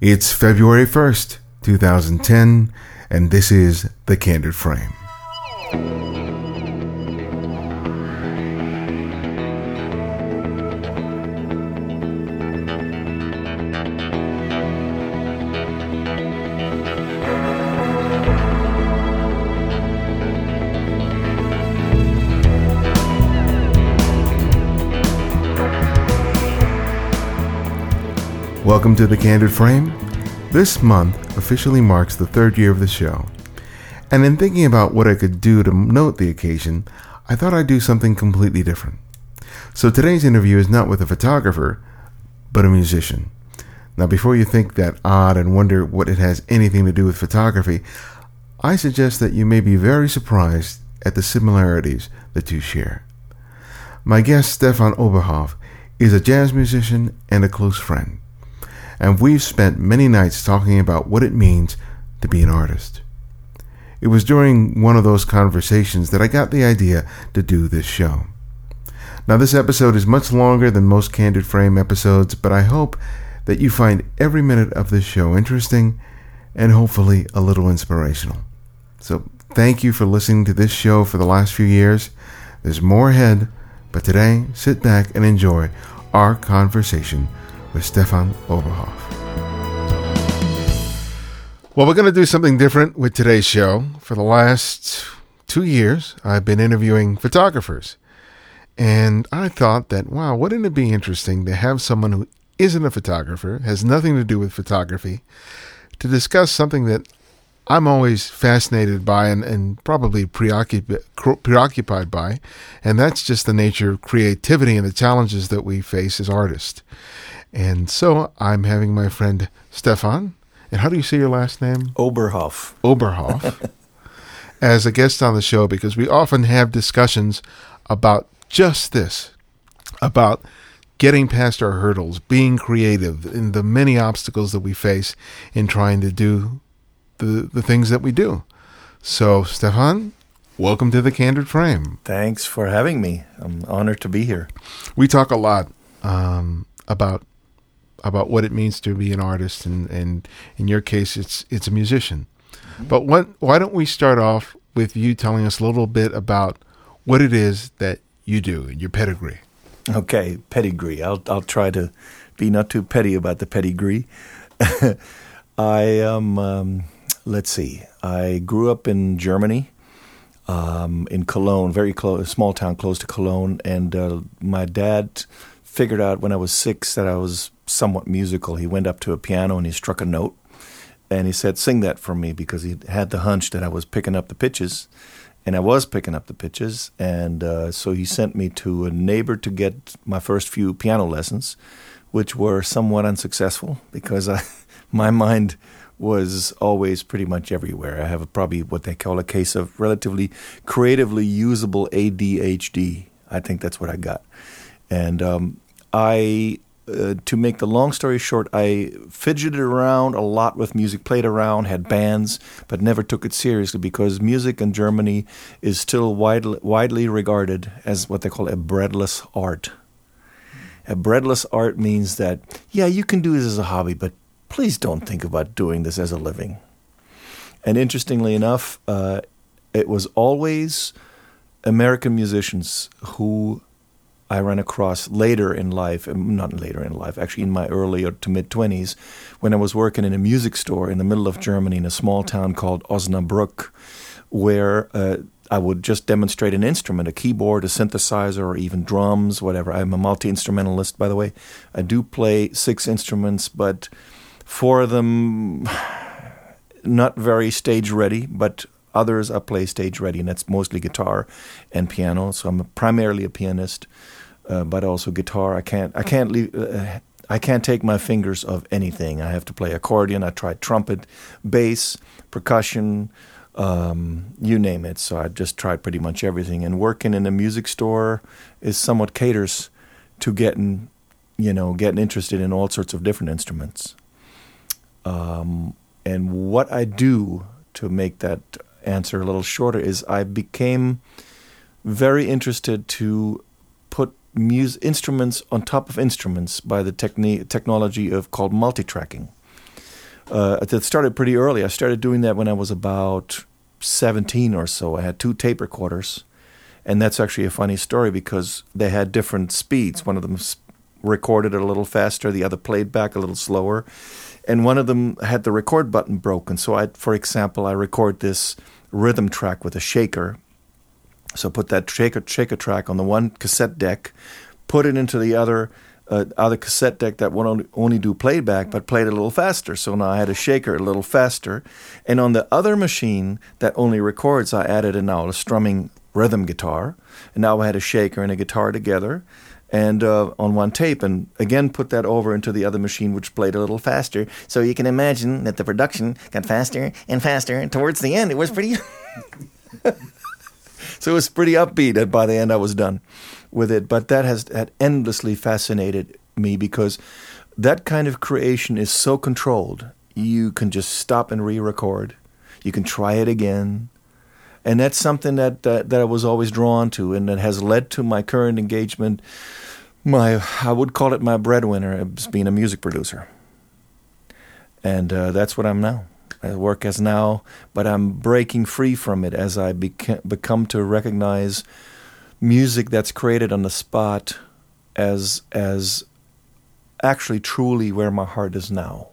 It's February 1st, 2010, and this is The Candid Frame. Welcome to The Candid Frame. This month officially marks the third year of the show. And in thinking about what I could do to note the occasion, I thought I'd do something completely different. So today's interview is not with a photographer, but a musician. Now, before you think that odd and wonder what it has anything to do with photography, I suggest that you may be very surprised at the similarities the two share. My guest, Stephan Oberhoff, is a jazz musician and a close friend and we've spent many nights talking about what it means to be an artist. It was during one of those conversations that I got the idea to do this show. Now, this episode is much longer than most Candid Frame episodes, but I hope that you find every minute of this show interesting and hopefully a little inspirational. So, thank you for listening to this show for the last few years. There's more ahead, but today, sit back and enjoy our conversation with Stephan Oberhoff. Well, we're going to do something different with today's show. For the last two years, I've been interviewing photographers. And I thought that, wow, wouldn't it be interesting to have someone who isn't a photographer, has nothing to do with photography, to discuss something that I'm always fascinated by and, and probably preoccupied by, and that's just the nature of creativity and the challenges that we face as artists. And so I'm having my friend Stephan, and how do you say your last name? Oberhoff. Oberhoff. as a guest on the show because we often have discussions about just this about getting past our hurdles, being creative, and the many obstacles that we face in trying to do the, the things that we do. So, Stephan, welcome to the Candid Frame. Thanks for having me. I'm honored to be here. We talk a lot um, about about what it means to be an artist, and, and in your case, it's it's a musician. Mm-hmm. But what, why don't we start off with you telling us a little bit about what it is that you do and your pedigree? Okay, pedigree. I'll I'll try to be not too petty about the pedigree. I am. Um, let's see. I grew up in Germany, um, in Cologne, very close, small town close to Cologne, and uh, my dad figured out when I was six that I was somewhat musical. He went up to a piano and he struck a note, and he said, "Sing that for me," because he had the hunch that I was picking up the pitches, and I was picking up the pitches, and uh, so he sent me to a neighbor to get my first few piano lessons, which were somewhat unsuccessful because I, my mind was always pretty much everywhere. I have probably what they call a case of relatively creatively usable ADHD. I think that's what I got. And um, I, uh, to make the long story short, I fidgeted around a lot with music, played around, had bands, but never took it seriously because music in Germany is still widely, widely regarded as what they call a breadless art. A breadless art means that, yeah, you can do this as a hobby, but please don't think about doing this as a living. And interestingly enough, uh, it was always American musicians who I ran across later in life, um, not later in life, actually in my early to mid 20s, when I was working in a music store in the middle of Germany in a small town called Osnabrück, where uh, I would just demonstrate an instrument, a keyboard, a synthesizer, or even drums, whatever. I'm a multi instrumentalist, by the way. I do play six instruments, but four of them not very stage ready, but others I play stage ready, and that's mostly guitar and piano. So I'm primarily a pianist uh, but also guitar. I can't I can't leave. Uh, I can't take my fingers off anything. I have to play accordion. I tried trumpet, bass, percussion, um, you name it. So I just tried pretty much everything. And working in a music store is somewhat caters to getting, you know, getting interested in all sorts of different instruments. Um, and what I do to make that answer a little shorter is I became very interested to instruments on top of instruments by the techni- technology of called multitracking. uh, that started pretty early. I started doing that when I was about 17 or so. I had two tape recorders, and that's actually a funny story because they had different speeds. One of them recorded a little faster, the other played back a little slower, and one of them had the record button broken. So I, for example, I record this rhythm track with a shaker. So put that shaker shaker track on the one cassette deck, put it into the other uh, other cassette deck that would only, only do playback but played a little faster. So now I had a shaker a little faster, and on the other machine that only records, I added a now a strumming rhythm guitar, and now I had a shaker and a guitar together and uh, on one tape, and again put that over into the other machine, which played a little faster. So you can imagine that the production got faster and faster, and towards the end, it was pretty. so it was pretty upbeat. And by the end, I was done with it. But that has had endlessly fascinated me because that kind of creation is so controlled. You can just stop and re-record. You can try it again and that's something that, that that I was always drawn to, and that has led to my current engagement. My I would call it my breadwinner as being a music producer, and uh, that's what I'm now. I work as now, but I'm breaking free from it as I beca- become to recognize music that's created on the spot as as actually truly where my heart is now.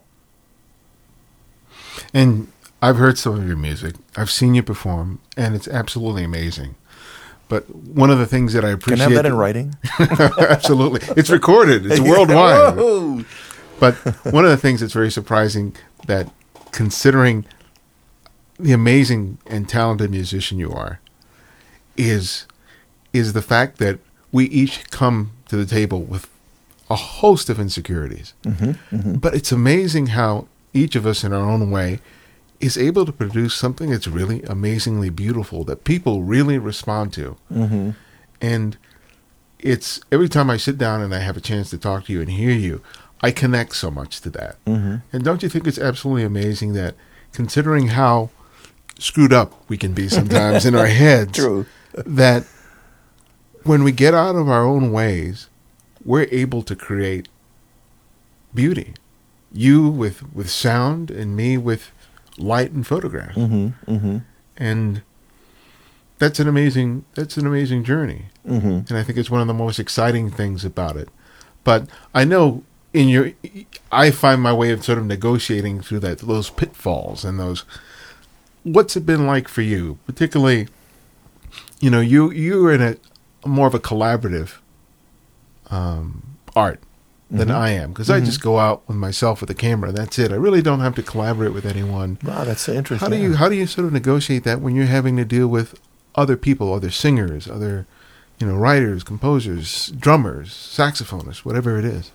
And I've heard some of your music. I've seen you perform, and it's absolutely amazing. But one of the things that I appreciate. Can I have that in writing? absolutely. It's recorded, it's worldwide. but one of the things that's very surprising that considering the amazing and talented musician you are is is the fact that we each come to the table with a host of insecurities. Mm-hmm, mm-hmm. But it's amazing how each of us in our own way is able to produce something that's really amazingly beautiful that people really respond to. Mm-hmm. And it's every time I sit down and I have a chance to talk to you and hear you, I connect so much to that. Mm-hmm. And don't you think it's absolutely amazing that considering how screwed up we can be sometimes in our heads, True. that when we get out of our own ways, we're able to create beauty. You with with sound and me with light and photograph. Mm-hmm, mm-hmm. And that's an amazing that's an amazing journey. Mm-hmm. And I think it's one of the most exciting things about it. But I know in your I find my way of sort of negotiating through that those pitfalls and those what's it been like for you particularly you know you you're in a more of a collaborative um, art than mm-hmm. I am because mm-hmm. I just go out with myself with the camera. That's it. I really don't have to collaborate with anyone. Wow, that's interesting. How do you how do you sort of negotiate that when you're having to deal with other people, other singers, other you know writers, composers, drummers, saxophonists, whatever it is?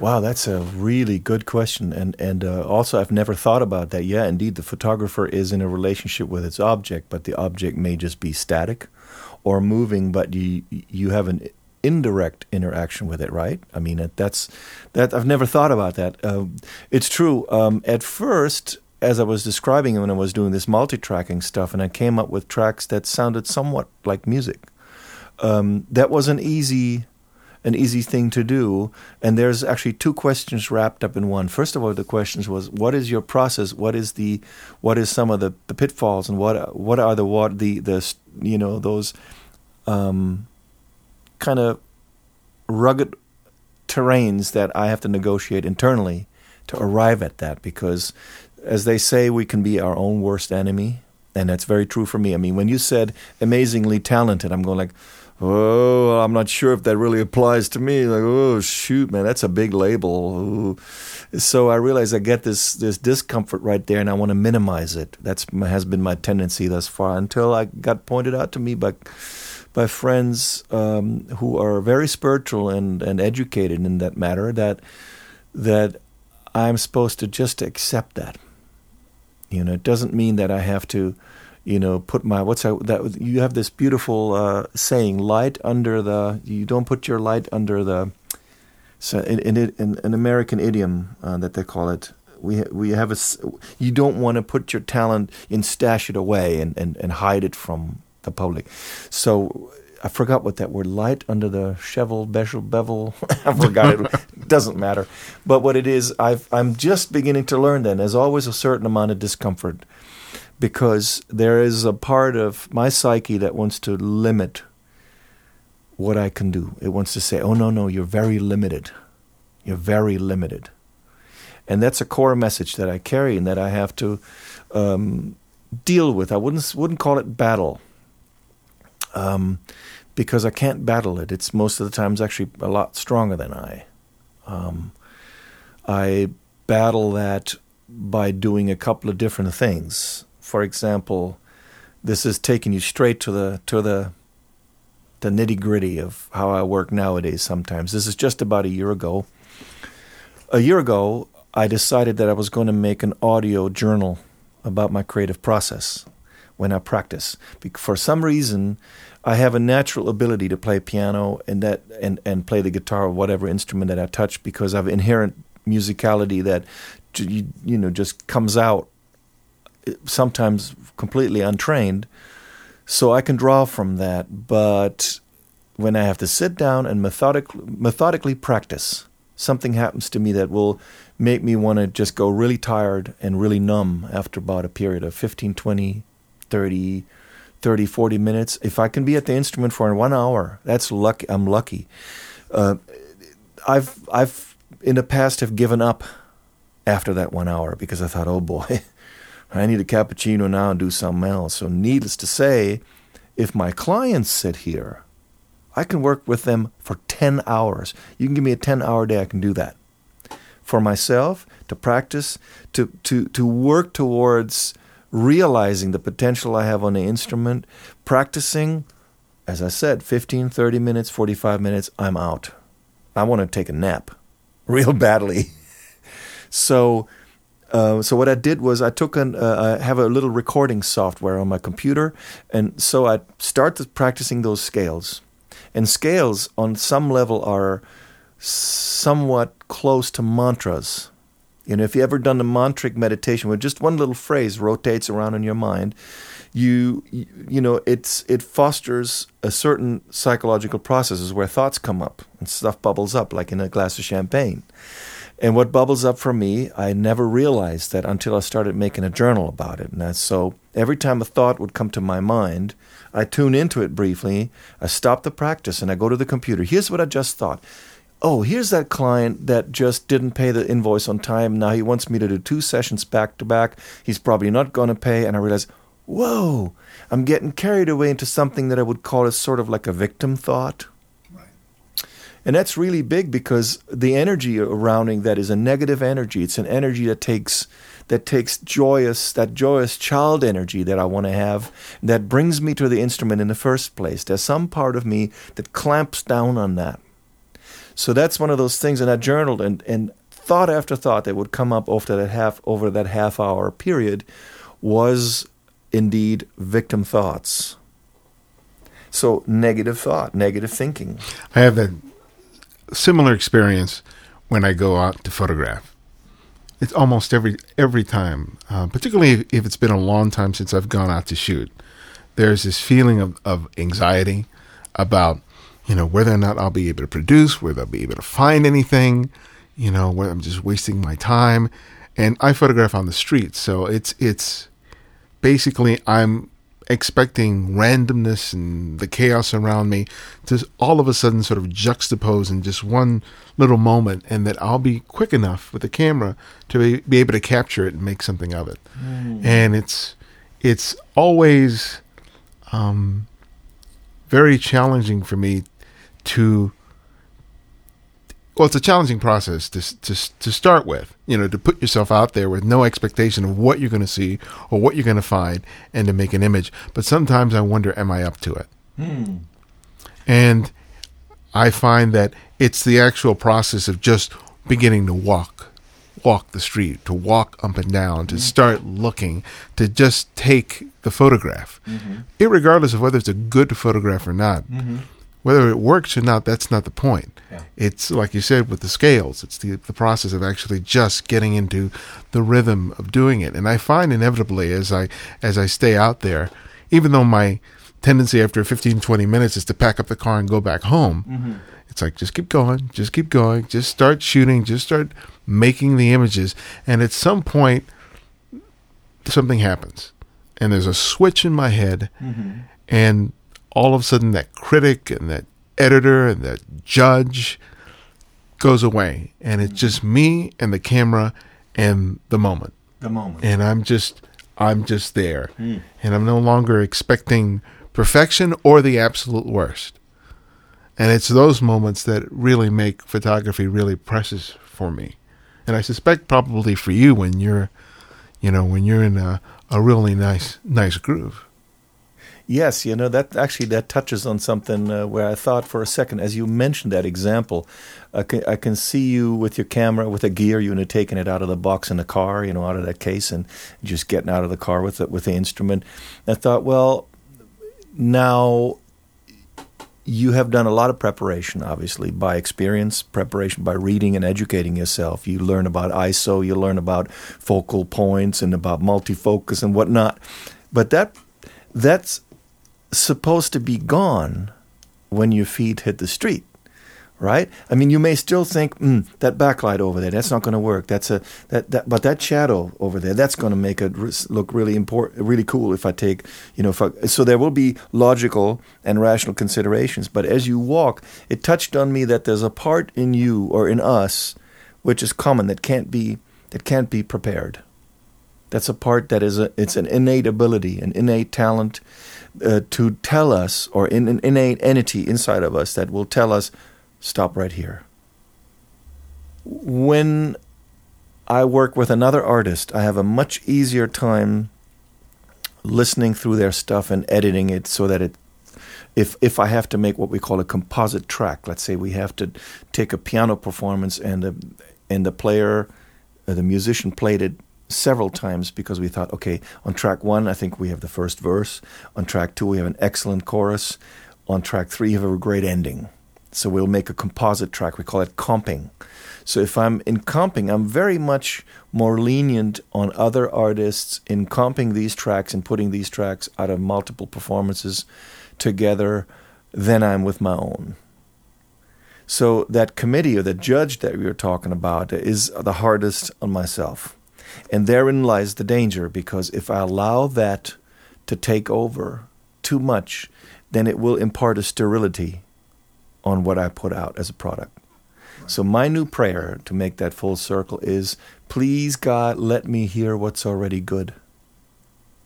Wow, that's a really good question, and and uh, also I've never thought about that. Yeah, indeed, the photographer is in a relationship with its object, but the object may just be static or moving, but you you have an indirect interaction with it, right? I mean, that's that. I've never thought about that. Uh, it's true. Um, at first, as I was describing when I was doing this multi-tracking stuff, and I came up with tracks that sounded somewhat like music. Um, that was an easy, an easy thing to do. And there's actually two questions wrapped up in one. First of all, the questions was, what is your process? What is the, what is some of the, the pitfalls, and what what are the what the the you know those. Um, kind of rugged terrains that I have to negotiate internally to arrive at that because as they say we can be our own worst enemy and that's very true for me. I mean when you said amazingly talented I'm going like oh I'm not sure if that really applies to me like oh shoot man that's a big label Ooh. so I realize I get this this discomfort right there and I want to minimize it that's has been my tendency thus far until I got pointed out to me by by friends um, who are very spiritual and, and educated in that matter that that I'm supposed to just accept that. You know, it doesn't mean that I have to, you know, put my what's that? that you have this beautiful uh, saying, "Light under the." You don't put your light under the. So in in, in an American idiom uh, that they call it, we we have a. You don't want to put your talent and stash it away and, and, and hide it from the public. So I forgot what that word light under the shovel, bevel, bevel. I forgot it. doesn't matter. But what it is, I've, I'm just beginning to learn. Then there's always a certain amount of discomfort because there is a part of my psyche that wants to limit what I can do. It wants to say, "Oh no, no, you're very limited. You're very limited." And that's a core message that I carry and that I have to um, deal with. I wouldn't wouldn't call it battle, um, because I can't battle it. It's most of the times actually a lot stronger than I. Um, I battle that by doing a couple of different things. For example, this is taking you straight to the to the the nitty gritty of how I work nowadays. Sometimes this is just about a year ago. A year ago, I decided that I was going to make an audio journal about my creative process when I practice. For some reason, I have a natural ability to play piano and that and, and play the guitar or whatever instrument that I touch because I have inherent musicality that you, you know just comes out sometimes completely untrained. So I can draw from that, but when I have to sit down and methodic, methodically practice, something happens to me that will make me want to just go really tired and really numb after about a period of 15, 20, 30, 30, 40 minutes. If I can be at the instrument for one hour, that's lucky. I'm lucky. Uh, I've I've in the past have given up after that one hour because I thought, oh boy, I need a cappuccino now and do something else. So needless to say, if my clients sit here, I can work with them for 10 hours. You can give me a 10 hour day, I can do that for myself, to practice, to, to, to work towards realizing the potential I have on the instrument, practicing, as I said, 15, 30 minutes, 45 minutes, I'm out. I want to take a nap real badly. so, uh, so what I did was I took an uh, I have a little recording software on my computer, and so I started practicing those scales. And scales on some level are somewhat close to mantras. You know, if you ever done the mantric meditation where just one little phrase rotates around in your mind, you you know it's it fosters a certain psychological processes where thoughts come up and stuff bubbles up like in a glass of champagne. And what bubbles up for me, I never realized that until I started making a journal about it. And so every time a thought would come to my mind, I tune into it briefly, I stop the practice, and I go to the computer. Here's what I just thought oh, here's that client that just didn't pay the invoice on time. Now he wants me to do two sessions back to back. He's probably not going to pay. And I realize, whoa, I'm getting carried away into something that I would call as sort of like a victim thought. And that's really big because the energy surrounding that is a negative energy. It's an energy that takes that takes joyous that joyous child energy that I want to have that brings me to the instrument in the first place. There's some part of me that clamps down on that. So that's one of those things, and I journaled, and, and thought after thought that would come up over that half over that half hour period was indeed victim thoughts. So negative thought, negative thinking. I have that similar experience when I go out to photograph. It's almost every every time, uh, particularly if it's been a long time since I've gone out to shoot. There's this feeling of, of anxiety about you know, whether or not I'll be able to produce, whether I'll be able to find anything, you know, whether I'm just wasting my time. And I photograph on the street, so it's it's basically I'm expecting randomness and the chaos around me to all of a sudden sort of juxtapose in just one little moment, and that I'll be quick enough with the camera to be, be able to capture it and make something of it. Mm. And it's it's always um, very challenging for me to well, it's a challenging process to, to to start with. You know, to put yourself out there with no expectation of what you're going to see or what you're going to find, and to make an image. But sometimes I wonder, am I up to it? Hmm. And I find that it's the actual process of just beginning to walk, walk the street, to walk up and down, to mm-hmm. start looking, to just take the photograph, mm-hmm. regardless of whether it's a good photograph or not. Mm-hmm whether it works or not, that's not the point. Yeah. It's like you said with the scales, it's the, the process of actually just getting into the rhythm of doing it. And I find inevitably as I as I stay out there, even though my tendency after 15, 20 minutes is to pack up the car and go back home. Mm-hmm. It's like, just keep going, just keep going, just start shooting, just start making the images. And at some point, something happens. And there's a switch in my head. Mm-hmm. And all of a sudden, that critic and that editor and that judge goes away. And it's just me and the camera and the moment The moment. and I'm just I'm just there, hmm. and I'm no longer expecting perfection or the absolute worst. And it's those moments that really make photography really precious for me, and I suspect probably for you when you're, you know, when you're in a, a really nice nice groove. Yes, you know that actually that touches on something uh, where I thought for a second, as you mentioned that example, I can, I can see you with your camera with a gear unit taking it out of the box in the car, you know, out of that case, and just getting out of the car with it with the instrument. I thought, well, now you have done a lot of preparation, obviously, by experience, preparation by reading and educating yourself. You learn about ISO, you learn about focal points and about multifocus and whatnot. But that that's supposed to be gone when your feet hit the street, right? I mean, you may still think mm, that backlight over there that's not going to work. That's a that, that but that shadow over there that's going to make it look really important, really cool if I take you know. I, so there will be logical and rational considerations. But as you walk, it touched on me that there's a part in you or in us which is common that can't be that can't be prepared. That's a part that is a it's an innate ability, an innate talent uh, to tell us, or in an innate entity inside of us that will tell us, stop right here. When I work with another artist, I have a much easier time listening through their stuff and editing it so that it if if I have to make what we call a composite track, let's say we have to take a piano performance and the and the player, uh, the musician played it several times because we thought, okay, on track one, I think we have the first verse. On track two, we have an excellent chorus. On track three, you have a great ending. So we'll make a composite track. We call it comping. So if I'm in comping, I'm very much more lenient on other artists in comping these tracks and putting these tracks out of multiple performances together than I'm with my own. So that committee or the judge that we were talking about is the hardest on myself. And therein lies the danger because if I allow that to take over too much, then it will impart a sterility on what I put out as a product. So my new prayer to make that full circle is please God let me hear what's already good.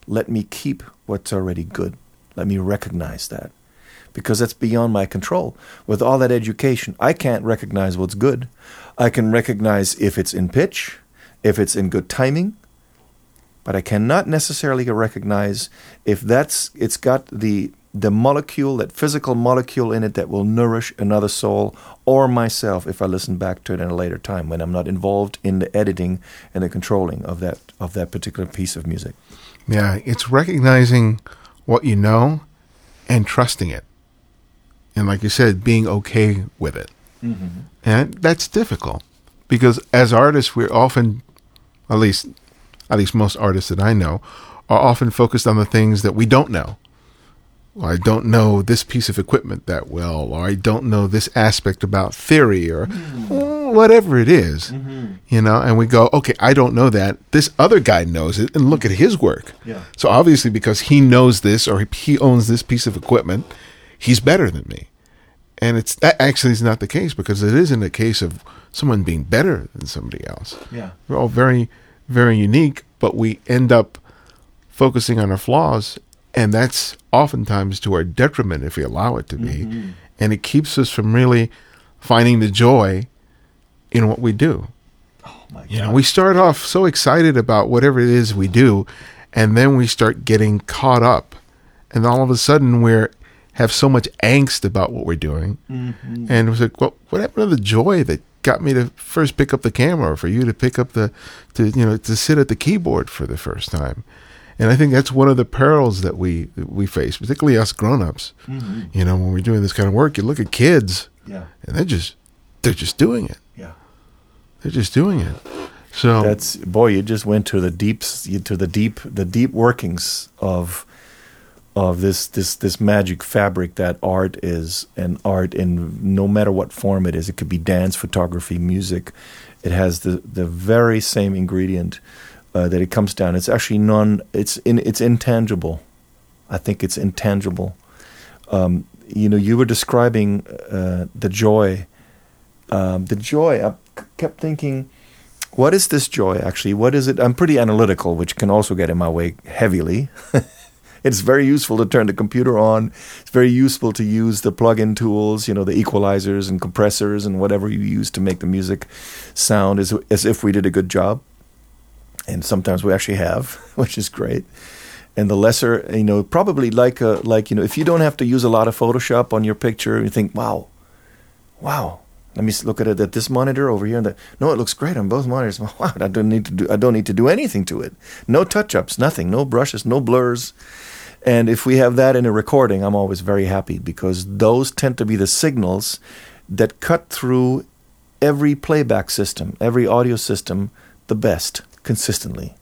Let me keep what's already good. Let me recognize that. Because that's beyond my control. With all that education, I can't recognize what's good. I can recognize if it's in pitch, if it's in good timing, but I cannot necessarily recognize if that's it's got the the molecule, that physical molecule in it that will nourish another soul or myself if I listen back to it in a later time when I'm not involved in the editing and the controlling of that of that particular piece of music. Yeah, it's recognizing what you know and trusting it. And like you said, being okay with it. Mm-hmm. And that's difficult because as artists, we're often, at least, at least most artists that I know, are often focused on the things that we don't know. Or I don't know this piece of equipment that well, or I don't know this aspect about theory, or mm-hmm. whatever it is, mm-hmm. you know. And we go, okay, I don't know that. This other guy knows it, and look at his work. Yeah. So obviously, because he knows this or he owns this piece of equipment, he's better than me. And it's that actually is not the case because it isn't a case of someone being better than somebody else. Yeah. We're all very, very unique, but we end up focusing on our flaws, and that's oftentimes to our detriment if we allow it to be. Mm-hmm. And it keeps us from really finding the joy in what we do. Oh my You know, we start off so excited about whatever it is we do, and then we start getting caught up, and all of a sudden we're have so much angst about what we're doing, mm-hmm. and it was like, well, what happened to the joy that got me to first pick up the camera, for you to pick up the, to you know, to sit at the keyboard for the first time, and I think that's one of the perils that we that we face, particularly us grown-ups. Mm-hmm. You know, when we're doing this kind of work, you look at kids, Yeah. and they're just they're just doing it. Yeah. They're just doing it. So That's boy, you just went to the deeps, you- to the deep, the deep workings of of this this this magic fabric that art is, and art in no matter what form it is. It could be dance, photography, music. It has the the very same ingredient uh, that it comes down. It's actually non. It's in. It's intangible. I think it's intangible. Um, you know, you were describing uh, the joy. Um, the joy. I kept thinking, what is this joy actually? What is it? I'm pretty analytical, which can also get in my way heavily. it's very useful to turn the computer on. It's very useful to use the plug-in tools, you know, the equalizers and compressors and whatever you use to make the music sound as, as if we did a good job. And sometimes we actually have, which is great. And the lesser, you know, probably like a, like you know, if you don't have to use a lot of Photoshop on your picture, you think, wow, wow, let me look at it at this monitor over here. And no, it looks great on both monitors. Wow, I don't need to do. I don't need to do anything to it. No touch ups, nothing. No brushes, no blurs. And if we have that in a recording, I'm always very happy because those tend to be the signals that cut through every playback system, every audio system, the best consistently.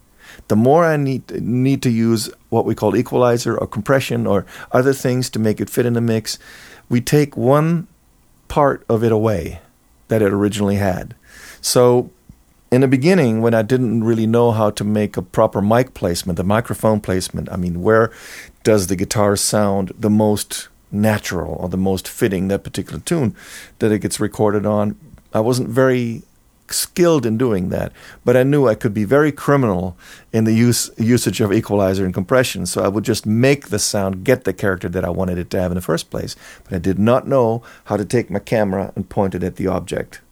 The more I need need to use what we call equalizer or compression or other things to make it fit in the mix, we take one part of it away that it originally had. So in the beginning, when I didn't really know how to make a proper mic placement, the microphone placement, I mean, where does the guitar sound the most natural or the most fitting that particular tune that it gets recorded on? I wasn't very skilled in doing that, but I knew I could be very criminal in the use usage of equalizer and compression. So I would just make the sound get the character that I wanted it to have in the first place. But I did not know how to take my camera and point it at the object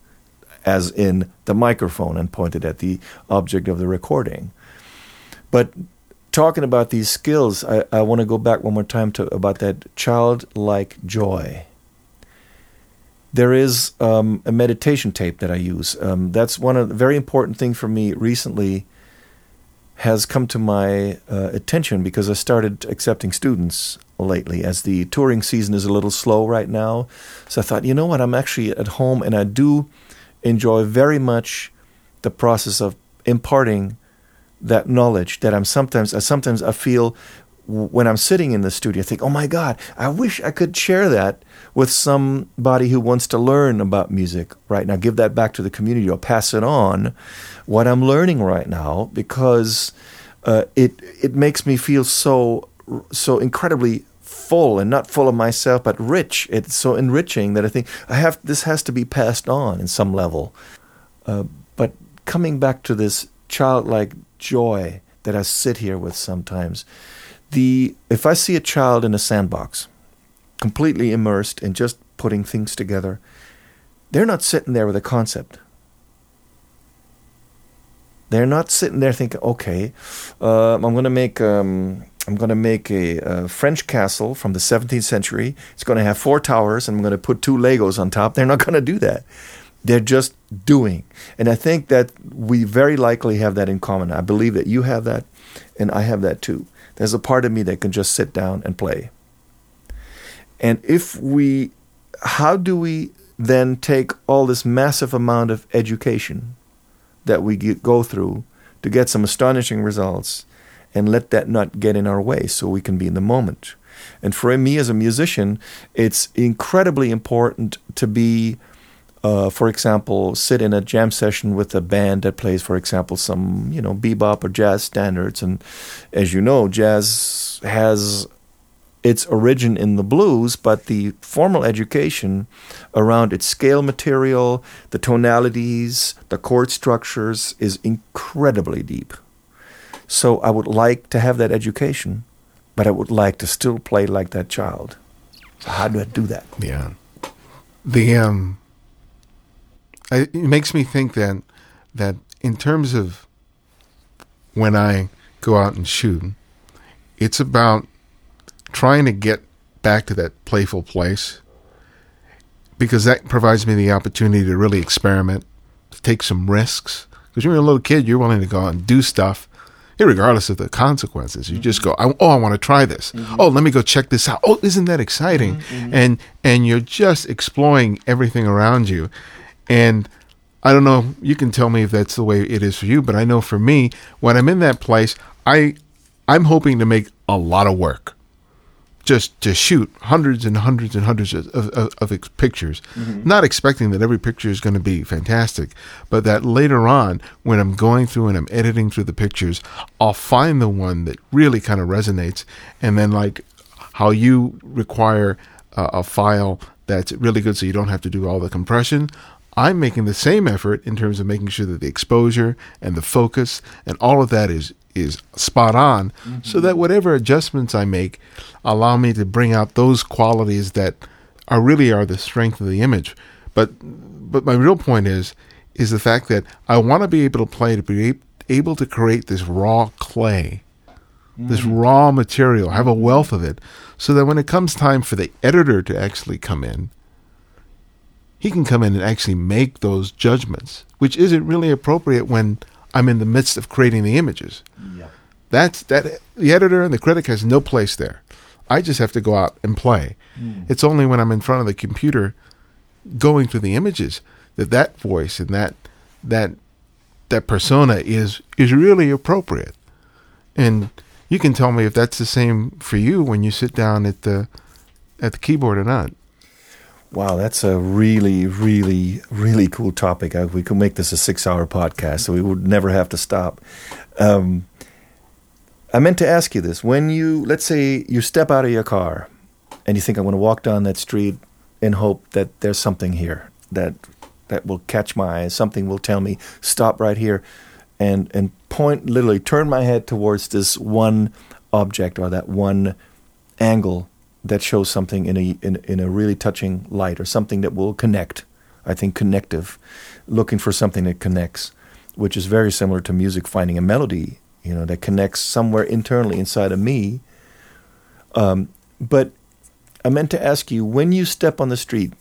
as in the microphone and pointed at the object of the recording. But talking about these skills, I, I want to go back one more time to about that childlike joy. There is um, a meditation tape that I use. Um, that's one of the very important thing for me recently. Has come to my uh, attention because I started accepting students lately as the touring season is a little slow right now. So I thought, you know what, I'm actually at home and I do enjoy very much the process of imparting that knowledge that I'm sometimes I sometimes I feel when I'm sitting in the studio I think oh my god I wish I could share that with somebody who wants to learn about music right now. Give that back to the community or pass it on. What I'm learning right now because uh, it it makes me feel so so incredibly full and not full of myself, but rich. It's so enriching that I think I have this has to be passed on in some level. Uh, but coming back to this childlike joy that I sit here with sometimes, the if I see a child in a sandbox, completely immersed in just putting things together, they're not sitting there with a concept. They're not sitting there thinking, okay, uh, I'm going to make um, I'm going to make a, a, French castle from the 17th century. It's going to have four towers, and I'm going to put two Legos on top. They're not going to do that. They're just doing. And I think that we very likely have that in common. I believe that you have that, and I have that too. There's a part of me that can just sit down and play. And if we, how do we then take all this massive amount of education that we get, go through to get some astonishing results? And let that not get in our way so we can be in the moment. And for me as a musician, it's incredibly important to be, uh, for example, sit in a jam session with a band that plays, for example, some you know bebop or jazz standards. And as you know, jazz has its origin in the blues, but the formal education around its scale material, the tonalities, the chord structures is incredibly deep. So I would like to have that education, but I would like to still play like that child. So how do I do that? Yeah. The um it makes me think that that in terms of when I go out and shoot, it's about trying to get back to that playful place because that provides me the opportunity to really experiment, to take some risks. Because when you're a little kid, you're willing to go out and do stuff regardless of the consequences. You mm-hmm. just go, oh, I want to try this. Mm-hmm. Oh, let me go check this out. Oh, isn't that exciting? Mm-hmm. mm-hmm. And and you're just exploring everything around you. And I don't know, you can tell me if that's the way it is for you, but I know for me, when I'm in that place, I I'm hoping to make a lot of work. Just to shoot hundreds and hundreds and hundreds of, of, of ex- pictures, Mm-hmm. not expecting that every picture is going to be fantastic, but that later on, when I'm going through and I'm editing through the pictures, I'll find the one that really kind of resonates. And then, like how you require a, a file that's really good so you don't have to do all the compression, I'm making the same effort in terms of making sure that the exposure and the focus and all of that is is spot on. Mm-hmm. So that whatever adjustments I make allow me to bring out those qualities that are really are the strength of the image. But but my real point is is the fact that I want to be able to play to be able to create this raw clay, this mm-hmm. raw material, have a wealth of it, so that when it comes time for the editor to actually come in, he can come in and actually make those judgments, which isn't really appropriate when I'm in the midst of creating the images. Yeah. That's that the editor and the critic has no place there. I just have to go out and play. Hmm. It's only when I'm in front of the computer going through the images that that voice and that that that persona is is really appropriate. And you can tell me if that's the same for you when you sit down at the at the keyboard or not. Wow, that's a really, really, really cool topic. Uh, We could make this a six-hour podcast, so we would never have to stop. Um, I meant to ask you this: when you, let's say, you step out of your car, and you think, "I'm going to walk down that street in hope that there's something here that that will catch my eye, something will tell me stop right here," and and point, literally turn my head towards this one object or that one angle that shows something in a in, in a really touching light or something that will connect. I think connective, looking for something that connects, which is very similar to music finding a melody, you know, that connects somewhere internally inside of me. Um, but I meant to ask you when you step on the street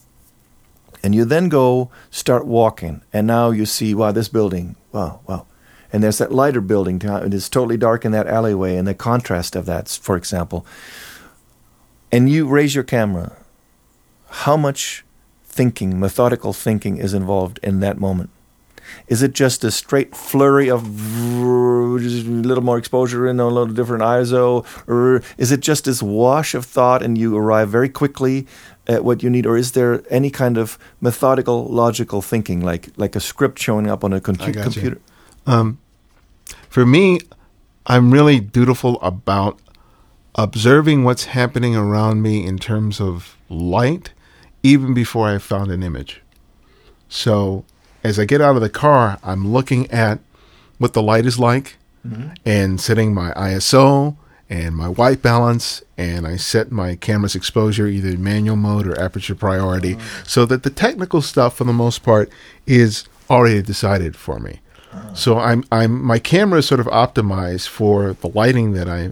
and you then go start walking, and now you see, wow, this building, wow, wow. And there's that lighter building, it's totally dark in that alleyway, and the contrast of that, for example and you raise your camera, how much thinking, methodical thinking, is involved in that moment? Is it just a straight flurry of just a little more exposure and a little different ISO, or is it just this wash of thought and you arrive very quickly at what you need, or is there any kind of methodical, logical thinking, like like a script showing up on a con- I got you. computer? Um, for me, I'm really dutiful about observing what's happening around me in terms of light, even before I found an image. So, as I get out of the car, I'm looking at what the light is like mm-hmm. and setting my ISO and my white balance, and I set my camera's exposure either in manual mode or aperture priority, uh-huh. so that the technical stuff, for the most part, is already decided for me. Uh-huh. So I'm I'm my camera is sort of optimized for the lighting that I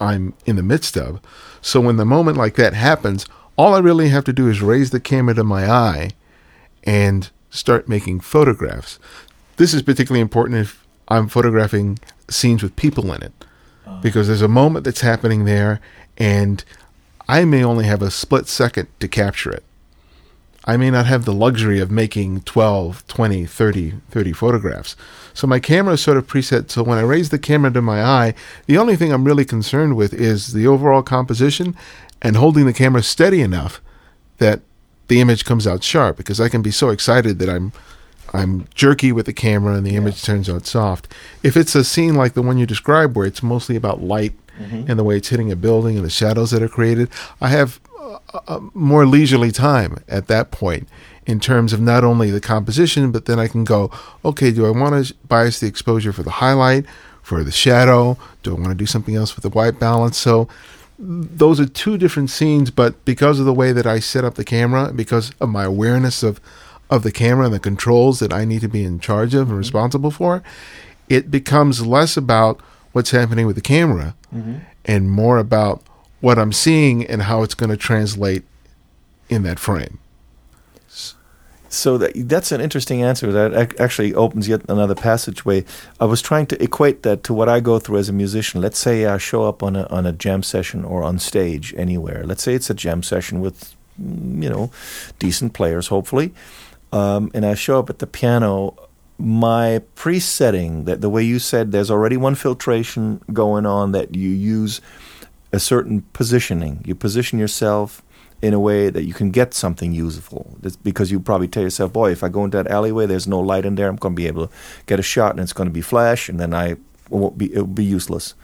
I'm in the midst of. So when the moment like that happens, all I really have to do is raise the camera to my eye and start making photographs. This is particularly important if I'm photographing scenes with people in it uh-huh. because there's a moment that's happening there and I may only have a split second to capture it. I may not have the luxury of making 12, 20, 30, 30 photographs. So my camera is sort of preset. So when I raise the camera to my eye, the only thing I'm really concerned with is the overall composition and holding the camera steady enough that the image comes out sharp because I can be so excited that I'm I'm jerky with the camera and the image turns out soft. If it's a scene like the one you described where it's mostly about light mm-hmm. and the way it's hitting a building and the shadows that are created, I have a, a more leisurely time at that point in terms of not only the composition, but then I can go, okay, do I want to bias the exposure for the highlight, for the shadow? Do I want to do something else with the white balance? So those are two different scenes, but because of the way that I set up the camera, because of my awareness of of the camera and the controls that I need to be in charge of and mm-hmm. responsible for, it becomes less about what's happening with the camera mm-hmm. and more about what I'm seeing and how it's going to translate in that frame. So that, that's an interesting answer. That actually opens yet another passageway. I was trying to equate that to what I go through as a musician. Let's say I show up on a on a jam session or on stage anywhere. Let's say it's a jam session with you know decent players, hopefully, um, and I show up at the piano. My presetting that the way you said, there's already one filtration going on that you use a certain positioning. You position yourself in a way that you can get something useful. Because you probably tell yourself, boy, if I go into that alleyway, there's no light in there, I'm going to be able to get a shot and it's going to be flash, and then I won't be, it'll be useless,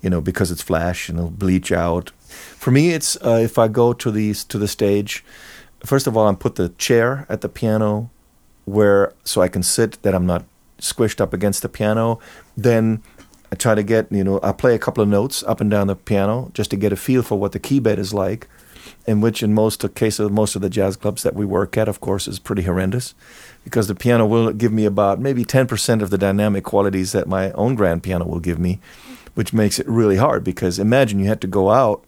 you know, because it's flash and it'll bleach out. For me, it's uh, if I go to the, to the stage, first of all, I put the chair at the piano where so I can sit that I'm not squished up against the piano. Then I try to get, you know, I play a couple of notes up and down the piano just to get a feel for what the key bed is like in which in most cases, most of the jazz clubs that we work at, of course, is pretty horrendous because the piano will give me about maybe 10% of the dynamic qualities that my own grand piano will give me, which makes it really hard because imagine you had to go out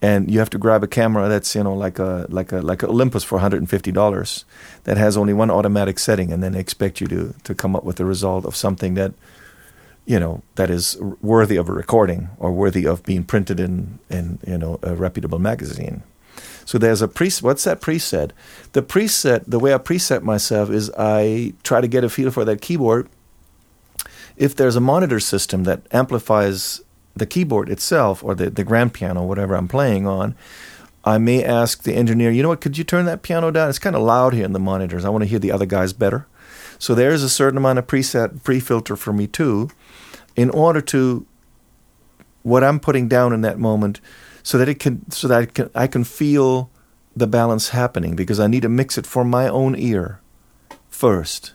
and you have to grab a camera that's you know like a like a like a Olympus for $150 that has only one automatic setting and then expect you to to come up with the result of something that you know that is worthy of a recording or worthy of being printed in in you know a reputable magazine so there's a preset. What's that preset? The preset, the way I preset myself is I try to get a feel for that keyboard. If there's a monitor system that amplifies the keyboard itself or the, the grand piano, whatever I'm playing on, I may ask the engineer, you know what, could you turn that piano down? It's kind of loud here in the monitors. I want to hear the other guys better. So there's a certain amount of preset, pre filter for me too, in order to what I'm putting down in that moment so that it can so that I can, I can feel the balance happening because I need to mix it for my own ear first.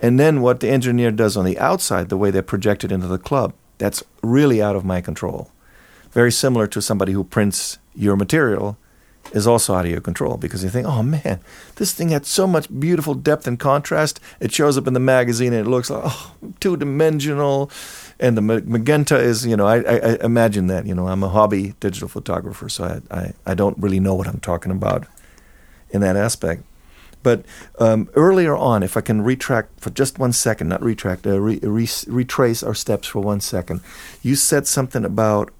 And then what the engineer does on the outside, the way they project it into the club, that's really out of my control. Very similar to somebody who prints your material is also out of your control because you think, oh man, this thing had so much beautiful depth and contrast. It shows up in the magazine and it looks like oh, two dimensional and the magenta is you know I, I, imagine that you know I'm a hobby digital photographer so I, I, I don't really know what I'm talking about in that aspect but um, earlier on if I can retract for just one second not retract uh, re, re, retrace our steps for one second you said something about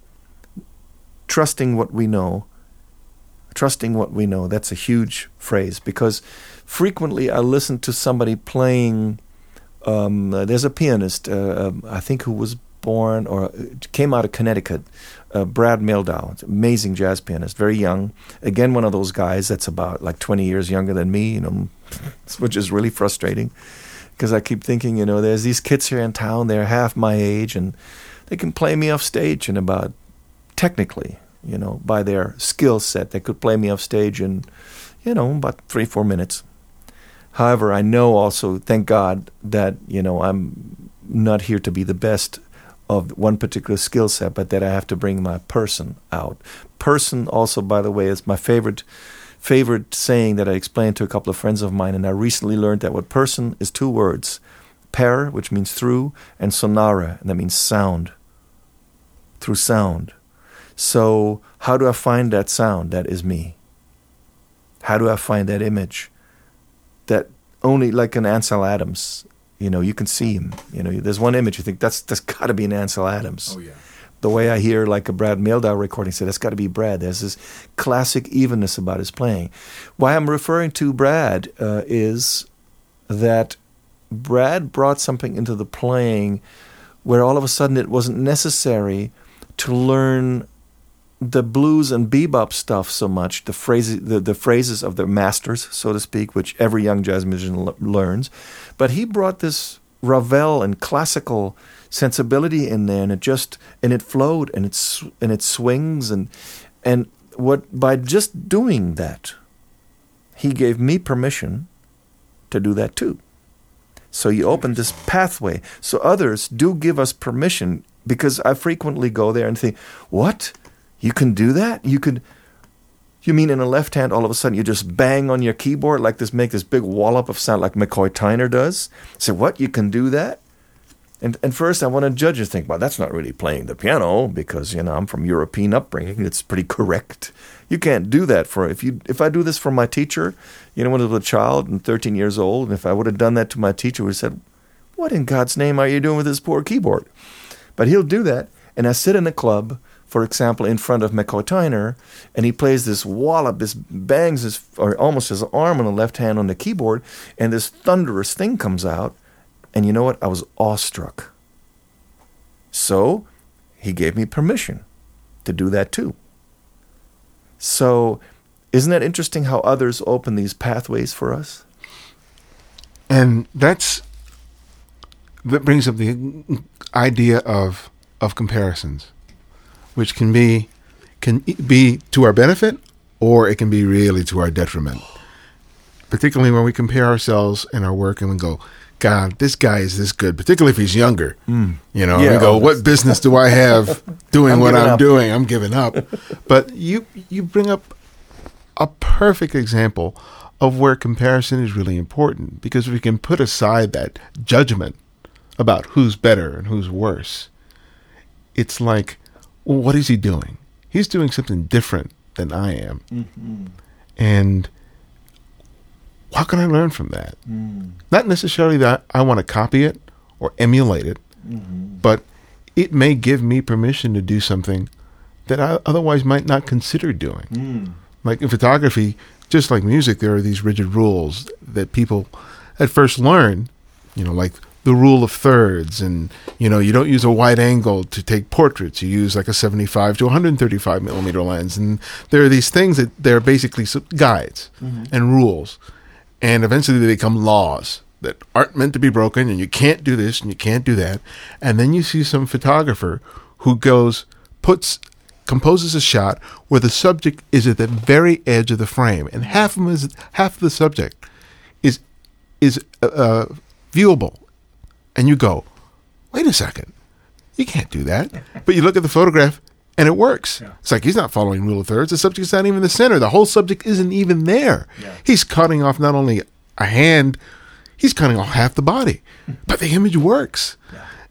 trusting what we know trusting what we know that's a huge phrase because frequently I listen to somebody playing um, there's a pianist, uh, um, I think, who was born or came out of Connecticut, uh, Brad Mehldau, amazing jazz pianist, very young. Again, one of those guys that's about like 20 years younger than me, you know, which is really frustrating because I keep thinking, you know, there's these kids here in town, they're half my age, and they can play me off stage in about, technically, you know, by their skill set, they could play me off stage in, you know, about three, four minutes. However, I know also, thank God, that you know I'm not here to be the best of one particular skill set, but that I have to bring my person out. Person, also, by the way, is my favorite favorite saying that I explained to a couple of friends of mine, and I recently learned that what person is two words: per, which means through, and sonara, and that means sound. Through sound. So, how do I find that sound? That is me. How do I find that image? that only like an Ansel Adams, you know, you can see him. You know, there's one image you think that's that's got to be an Ansel Adams. Oh yeah. The way I hear like a Brad Mehldau recording, say that's got to be Brad. There's this classic evenness about his playing. Why I'm referring to Brad uh, is that Brad brought something into the playing where all of a sudden it wasn't necessary to learn the blues and bebop stuff so much, the phrases, the, the phrases of the masters, so to speak, which every young jazz musician l- learns. But he brought this Ravel and classical sensibility in there, and it just and it flowed and it and it swings and and what by just doing that, he gave me permission to do that too. So you opened this pathway. So others do give us permission because I frequently go there and think, what? You can do that? You could. You mean in a left hand, all of a sudden you just bang on your keyboard like this, make this big wallop of sound like McCoy Tyner does? Say, what? You can do that? And, and first, I want to judge and think, well, that's not really playing the piano because, you know, I'm from European upbringing. It's pretty correct. You can't do that for, if you, if I do this for my teacher, you know, when I was a child and 13 years old, and if I would have done that to my teacher, would have said, what in God's name are you doing with this poor keyboard? But he'll do that. And I sit in a club for example, in front of McCoy Tyner, and he plays this wallop, this bangs his, or almost his arm on the left hand on the keyboard, and this thunderous thing comes out. And you know what? I was awestruck. So he gave me permission. to do that too. So, isn't that interesting how others open these pathways for us? And that's that brings up the idea of of comparisons, which can be can be to our benefit or it can be really to our detriment. Particularly when we compare ourselves and our work and we go, God, this guy is this good, particularly if he's younger. Mm. You know, Yeah, we go, oh, what business do I have doing I'm what I'm up." doing? I'm giving up. but you you bring up a perfect example of where comparison is really important because we can put aside that judgment about who's better and who's worse. It's like, well, what is he doing? He's doing something different than I am. Mm-hmm. And how can I learn from that? Mm. Not necessarily that I want to copy it or emulate it, mm-hmm. but it may give me permission to do something that I otherwise might not consider doing. Mm. Like in photography, just like music, there are these rigid rules that people at first learn, you know, like the rule of thirds. And you know you don't use a wide angle to take portraits. You use like a 75 to 135 millimeter lens. And there are these things that they're basically guides and rules. And eventually they become laws that aren't meant to be broken and you can't do this and you can't do that. And then you see some photographer who goes puts composes a shot where the subject is at the very edge of the frame. And half of them is half of the subject is is uh, uh, viewable and you go wait a second. You can't do that. But you look at the photograph and it works. It's like he's not following rule of thirds. The subject's not even in the center. The whole subject isn't even there. He's cutting off not only a hand he's cutting off half the body. But the image works.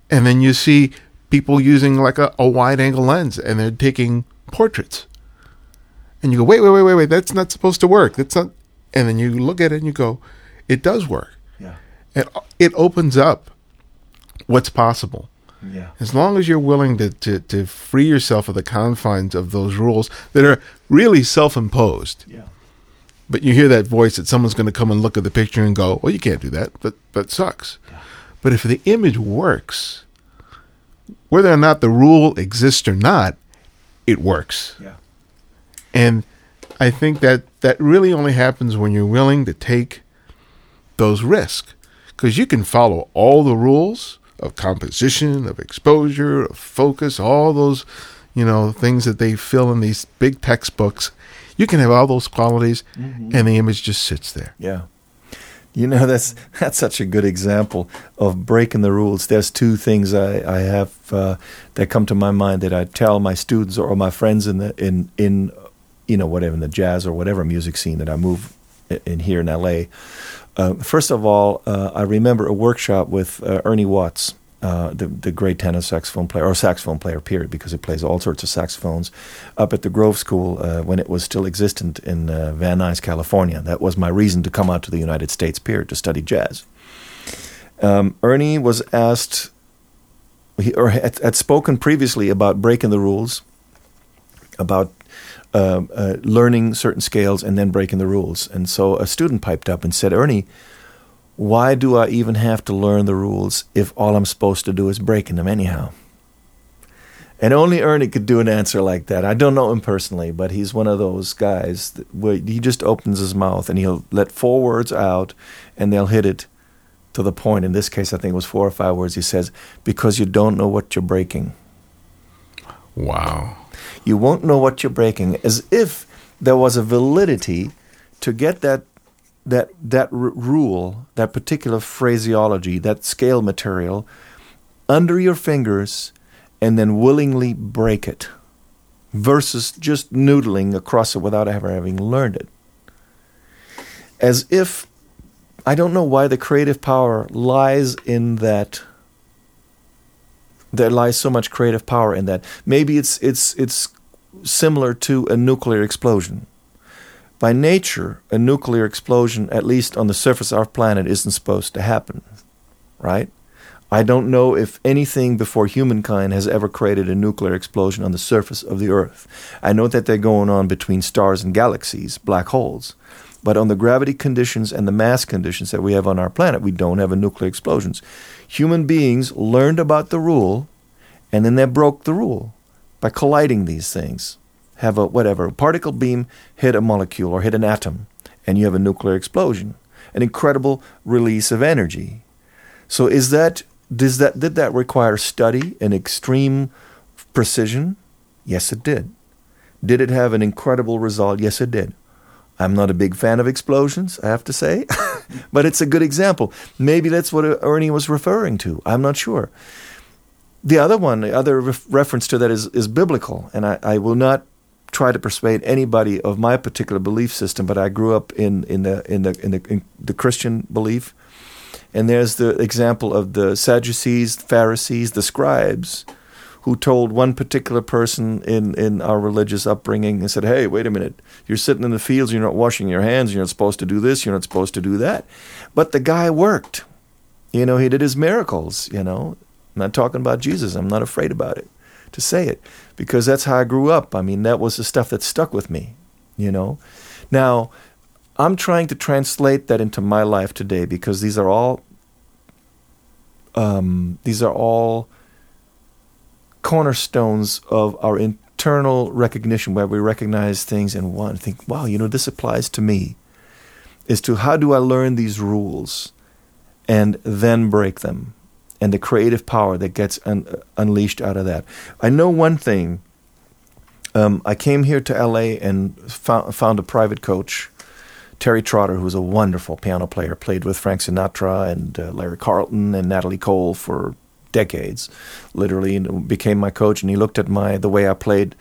And then you see people using like a, a wide angle lens and they're taking portraits. And you go wait wait wait wait wait. That's not supposed to work. That's not and then you look at it and you go it does work. Yeah. it, it opens up what's possible Yeah. as long as you're willing to, to, to free yourself of the confines of those rules that are really self-imposed Yeah. but you hear that voice that someone's going to come and look at the picture and go, "Well, you can't do that. That that sucks." But if the image works, whether or not the rule exists or not, it works. Yeah. And I think that that really only happens when you're willing to take those risks, because you can follow all the rules of composition, of exposure, of focus, all those, you know, things that they fill in these big textbooks. You can have all those qualities, and the image just sits there. Yeah. You know that's that's such a good example of breaking the rules. There's two things I, I have uh, that come to my mind that I tell my students or my friends in the in in you know whatever in the jazz or whatever music scene that I move in here in L.A. Uh, first of all, uh, I remember a workshop with uh, Ernie Watts, uh, the the great tenor saxophone player or saxophone player, period, because he plays all sorts of saxophones, up at the Grove School uh, when it was still existent in uh, Van Nuys, California. That was my reason to come out to the United States, period, to study jazz. Um, Ernie was asked, he, or had, had spoken previously about breaking the rules, about uh, uh, learning certain scales and then breaking the rules. And so a student piped up and said, Ernie, why do I even have to learn the rules if all I'm supposed to do is breaking them anyhow? And only Ernie could do an answer like that. I don't know him personally, but he's one of those guys that, where he just opens his mouth and he'll let four words out and they'll hit it to the point. In this case, I think it was four or five words. He says, Because you don't know what you're breaking. Wow. You won't know what you're breaking, as if there was a validity to get that that that r- rule, that particular phraseology, that scale material under your fingers, and then willingly break it, versus just noodling across it without ever having learned it. As if I don't know why the creative power lies in that there lies so much creative power in that. Maybe it's it's it's similar to a nuclear explosion. By nature, a nuclear explosion, at least on the surface of our planet, isn't supposed to happen, right? I don't know if anything before humankind has ever created a nuclear explosion on the surface of the Earth. I know that they're going on between stars and galaxies, black holes. But on the gravity conditions and the mass conditions that we have on our planet, we don't have a nuclear explosions. Human beings learned about the rule, and then they broke the rule by colliding these things. Have a whatever, a particle beam hit a molecule or hit an atom, and you have a nuclear explosion, an incredible release of energy. So is that does that did that require study and extreme precision? Yes, it did. Did it have an incredible result? Yes, it did. I'm not a big fan of explosions, I have to say, but it's a good example. Maybe that's what uh, Ernie was referring to. I'm not sure. The other one, the other ref- reference to that is, is biblical, and I, I will not try to persuade anybody of my particular belief system, but I grew up in, in the in the in the, in the Christian belief, and there's the example of the Sadducees, Pharisees, the scribes, who told one particular person in, in our religious upbringing and said, Hey, wait a minute, you're sitting in the fields, you're not washing your hands, you're not supposed to do this, you're not supposed to do that. But the guy worked. You know, he did his miracles, you know. I'm not talking about Jesus, I'm not afraid about it to say it because that's how I grew up. I mean, that was the stuff that stuck with me, you know. Now, I'm trying to translate that into my life today because these are all um, these are all cornerstones of our internal recognition where we recognize things and want think, wow, you know, this applies to me. Is to how do I learn these rules and then break them and the creative power that gets un- unleashed out of that. I know one thing. Um, I came here to LA and found, found a private coach, Terry Trotter, who was a wonderful piano player, played with Frank Sinatra and uh, Larry Carlton and Natalie Cole for decades, literally, and became my coach. And he looked at my the way I played.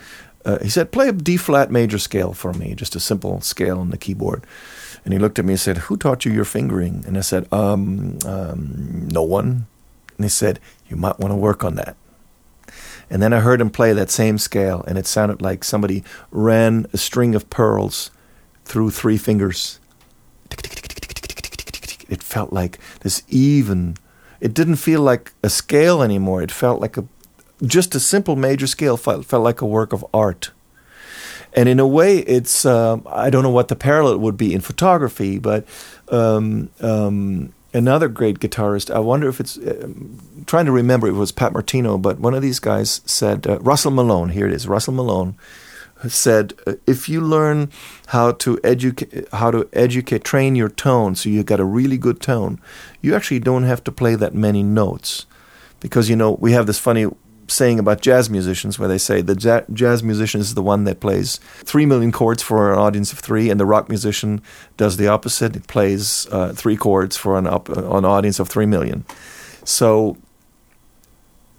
Uh, he said, "Play a D flat major scale for me, just a simple scale on the keyboard." And he looked at me and said, "Who taught you your fingering?" And I said, um, um, "No one." And he said, "You might want to work on that." And then I heard him play that same scale, and it sounded like somebody ran a string of pearls through three fingers. It felt like this even it didn't feel like a scale anymore. It felt like a just a simple major scale felt, felt like a work of art. And in a way, it's um, I don't know what the parallel would be in photography, but um, um, another great guitarist. I wonder if it's uh, trying to remember. It was Pat Martino, but one of these guys said uh, Russell Malone. Here it is, Russell Malone said uh, if you learn how to educate how to educate train your tone so you got a really good tone you actually don't have to play that many notes. Because you know we have this funny saying about jazz musicians where they say the jazz musician is the one that plays 3 million chords for an audience of 3 and the rock musician does the opposite. It plays uh, 3 chords for an, op- an audience of 3 million. So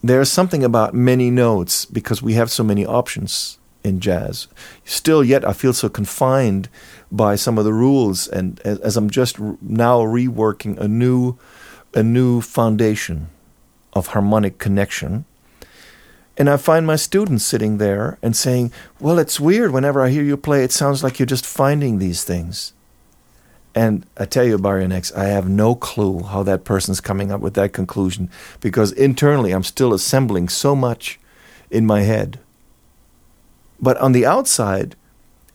there's something about many notes because we have so many options in jazz. Still, yet I feel so confined by some of the rules, and as, I'm just now reworking a new, a new foundation of harmonic connection. And I find my students sitting there and saying, Well, it's weird. Whenever I hear you play, it sounds like you're just finding these things. And I tell you, Ibarionex, I have no clue how that person's coming up with that conclusion because internally I'm still assembling so much in my head. But on the outside,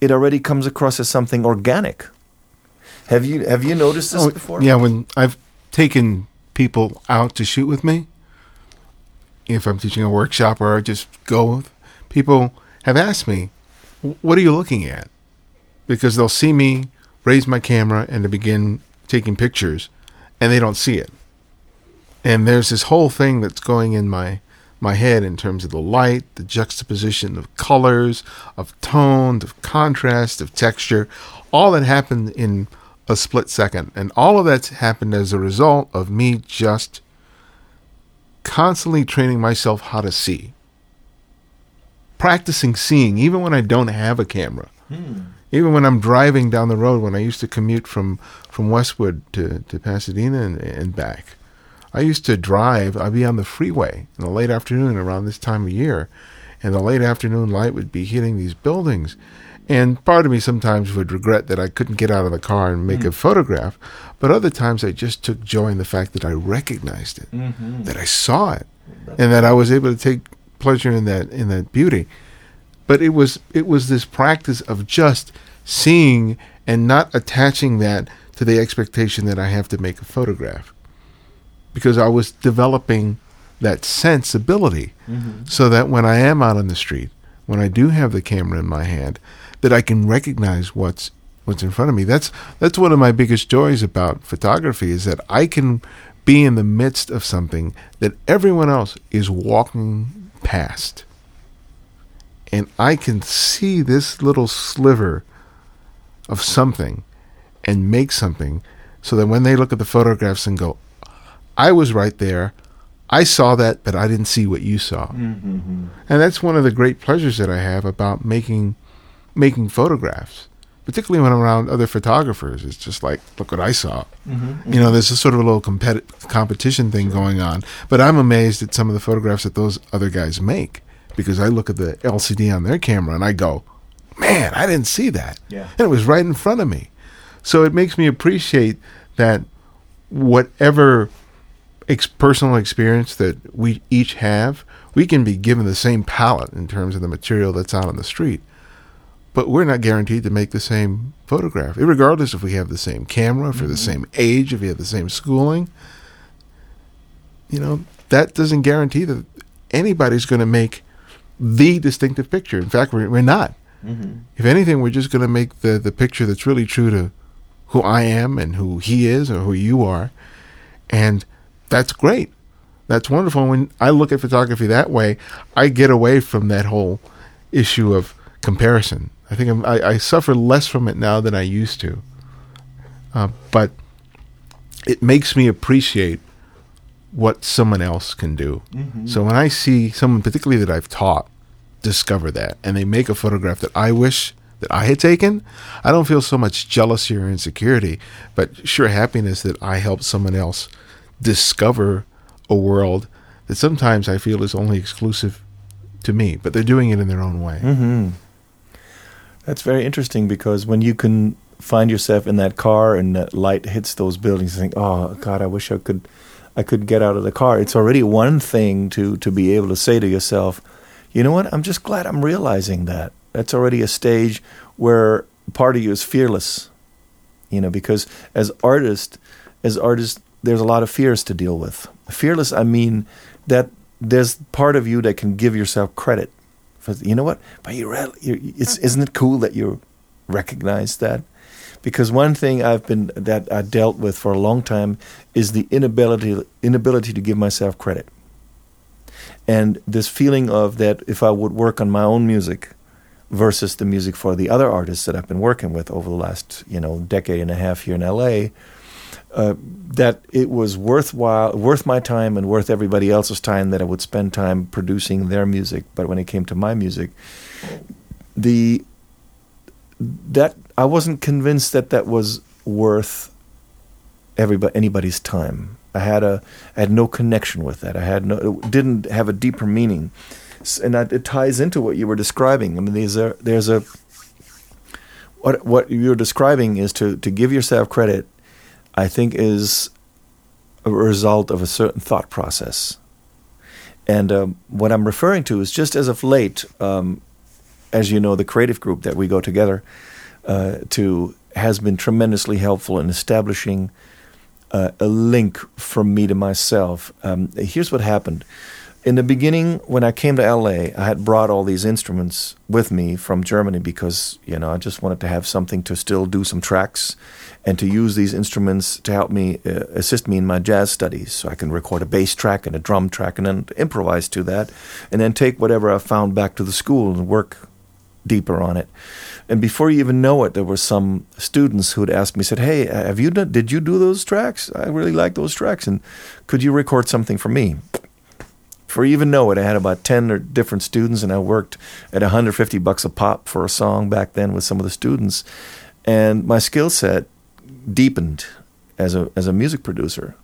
it already comes across as something organic. Have you have you noticed this oh, before? Yeah, when I've taken people out to shoot with me, if I'm teaching a workshop or I just go with people have asked me, "What are you looking at?" Because they'll see me raise my camera and to begin taking pictures, and they don't see it. And there's this whole thing that's going in my my head in terms of the light, the juxtaposition of colors, of tone, of contrast, of texture, all that happened in a split second. And all of that's happened as a result of me just constantly training myself how to see. Practicing seeing, even when I don't have a camera. Hmm. Even when I'm driving down the road, when I used to commute from, from Westwood to, to Pasadena and, and back, I used to drive, I'd be on the freeway in the late afternoon around this time of year, and the late afternoon light would be hitting these buildings. And part of me sometimes would regret that I couldn't get out of the car and make mm. a photograph, but other times I just took joy in the fact that I recognized it, mm-hmm. that I saw it, and that I was able to take pleasure in that in that beauty. But it was it was this practice of just seeing and not attaching that to the expectation that I have to make a photograph because I was developing that sensibility mm-hmm. so that when I am out on the street when I do have the camera in my hand that I can recognize what's what's in front of me. That's that's one of my biggest joys about photography is that I can be in the midst of something that everyone else is walking past. And I can see this little sliver of something and make something so that when they look at the photographs and go, I was right there. I saw that, but I didn't see what you saw. Mm-hmm. And that's one of the great pleasures that I have about making making photographs, particularly when I'm around other photographers. It's just like, look what I saw. Mm-hmm. You know, there's a sort of a little competi- competition thing sure. going on. But I'm amazed at some of the photographs that those other guys make because I look at the LCD on their camera and I go, man, I didn't see that. Yeah. And it was right in front of me. So it makes me appreciate that whatever ex- personal experience that we each have, we can be given the same palette in terms of the material that's out on the street. But we're not guaranteed to make the same photograph, regardless if we have the same camera, for mm-hmm. the same age, if we have the same schooling. You know, that doesn't guarantee that anybody's going to make the distinctive picture. In fact, we're, we're not. Mm-hmm. If anything, we're just going to make the, the picture that's really true to who I am and who he is or who you are. And that's great. That's wonderful. When I look at photography that way, I get away from that whole issue of comparison. I think I, I suffer less from it now than I used to. Uh, but it makes me appreciate what someone else can do. Mm-hmm. So when I see someone, particularly that I've taught, discover that and they make a photograph that I wish that I had taken, I don't feel so much jealousy or insecurity, but sure happiness that I helped someone else discover a world that sometimes I feel is only exclusive to me, but they're doing it in their own way. Mm-hmm. That's very interesting because when you can find yourself in that car and that light hits those buildings, you think, "Oh God, I wish I could, I could get out of the car." It's already one thing to to be able to say to yourself, "You know what? I'm just glad I'm realizing that." That's already a stage where part of you is fearless, you know, because as artists, as artists, there's a lot of fears to deal with. Fearless, I mean that there's part of you that can give yourself credit. For, you know what? But you, it's, isn't it cool that you recognize that? Because one thing I've been that I dealt with for a long time is the inability inability to give myself credit, and this feeling of that if I would work on my own music, versus the music for the other artists that I've been working with over the last you know decade and a half here in LA. Uh, that it was worthwhile, worth my time, and worth everybody else's time that I would spend time producing their music. But when it came to my music, the that I wasn't convinced that that was worth everybody anybody's time. I had a I had no connection with that. I had no it didn't have a deeper meaning and that, it ties into what you were describing. I mean, there's a there's a what what you're describing is to to give yourself credit. I think is a result of a certain thought process, and um, what I'm referring to is just as of late, um, as you know, the creative group that we go together uh, to has been tremendously helpful in establishing uh, a link from me to myself. Um, here's what happened in the beginning, when I came to LA, I had brought all these instruments with me from Germany because you know I just wanted to have something to still do some tracks and to use these instruments to help me uh, assist me in my jazz studies, so I can record a bass track and a drum track and then improvise to that, and then take whatever I found back to the school and work deeper on it. And before you even know it, there were some students who had asked me, said, "Hey, have you done, did you do those tracks? I really like those tracks, and could you record something for me?" before you even know it, I had about 10 or different students, and I worked at 150 bucks a pop for a song back then with some of the students. And my skill set deepened as a, as a music producer.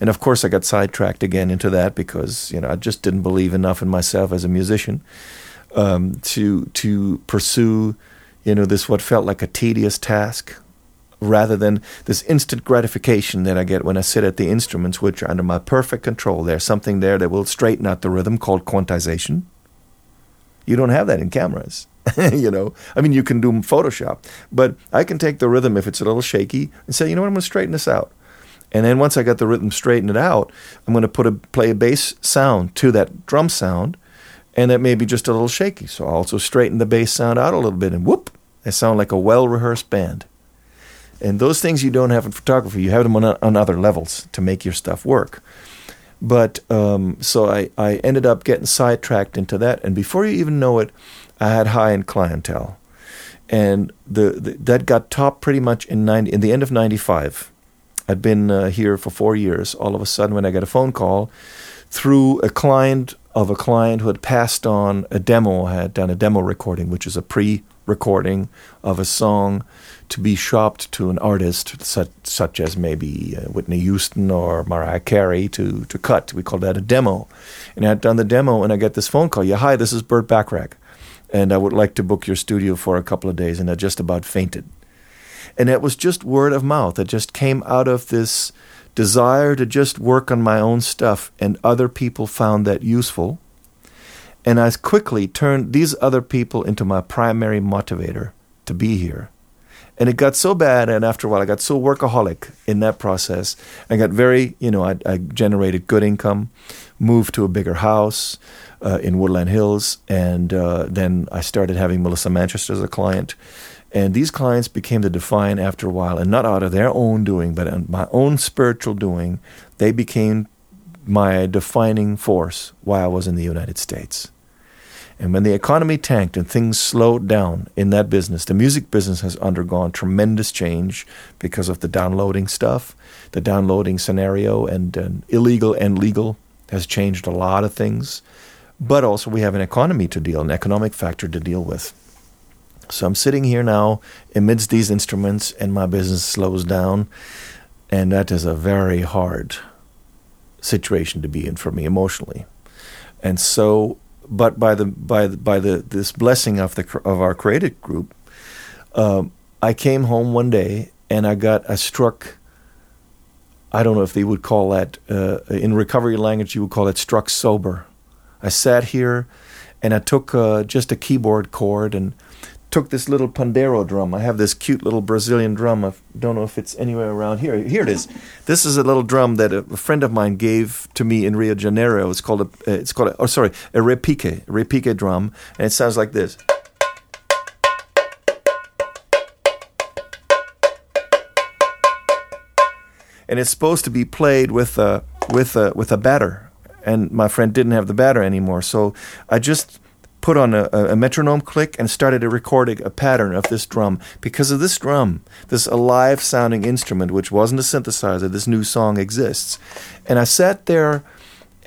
And of course, I got sidetracked again into that because you know I just didn't believe enough in myself as a musician um, to to pursue you know this what felt like a tedious task rather than this instant gratification that I get when I sit at the instruments, which are under my perfect control. There's something there that will straighten out the rhythm called quantization. You don't have that in cameras. you know, I mean, you can do Photoshop, but I can take the rhythm if it's a little shaky and say, you know what, I'm going to straighten this out. And then once I got the rhythm straightened out, I'm going to put a play a bass sound to that drum sound, and that may be just a little shaky. So I'll also straighten the bass sound out a little bit, and whoop, they sound like a well rehearsed band. And those things you don't have in photography, you have them on, on other levels to make your stuff work. But um, so I, I ended up getting sidetracked into that, and before you even know it, I had high end clientele, and the, the, that got top pretty much in 90, in the end of '95. I'd been uh, here for four years. All of a sudden, when I got a phone call through a client of a client who had passed on a demo, had done a demo recording, which is a pre recording of a song to be shopped to an artist such, such as maybe uh, Whitney Houston or Mariah Carey to, to cut. We call that a demo. And I had done the demo, and I get this phone call. Yeah, hi, this is Burt Bacharach, and I would like to book your studio for a couple of days. And I just about fainted. And it was just word of mouth. It just came out of this desire to just work on my own stuff, and other people found that useful. And I quickly turned these other people into my primary motivator to be here. And it got so bad, and after a while, I got so workaholic in that process. I got very, you know, I, I generated good income, moved to a bigger house uh, in Woodland Hills, and uh, then I started having Melissa Manchester as a client. And these clients became the define after a while, and not out of their own doing, but my own spiritual doing, they became my defining force while I was in the United States. And when the economy tanked and things slowed down in that business, the music business has undergone tremendous change because of the downloading stuff. The downloading scenario and, and illegal and legal has changed a lot of things. But also, we have an economy to deal, an economic factor to deal with. So I'm sitting here now amidst these instruments, and my business slows down. And that is a very hard situation to be in for me emotionally. And so but by the by the, by the this blessing of the of our creative group, um, I came home one day and I got I struck. I don't know if they would call that uh, in recovery language. You would call it struck sober. I sat here, and I took uh, just a keyboard chord and took this little pandeiro drum. I have this cute little Brazilian drum. I don't know if it's anywhere around here. Here it is. This is a little drum that a friend of mine gave to me in Rio de Janeiro. It's called a. Uh, it's called a, oh sorry a repique repique drum, and it sounds like this. And it's supposed to be played with a with a with a batter, and my friend didn't have the batter anymore, so I just put on a, a, metronome click and started recording a pattern of this drum. Because of this drum, this alive sounding instrument, which wasn't a synthesizer, this new song exists. And I sat there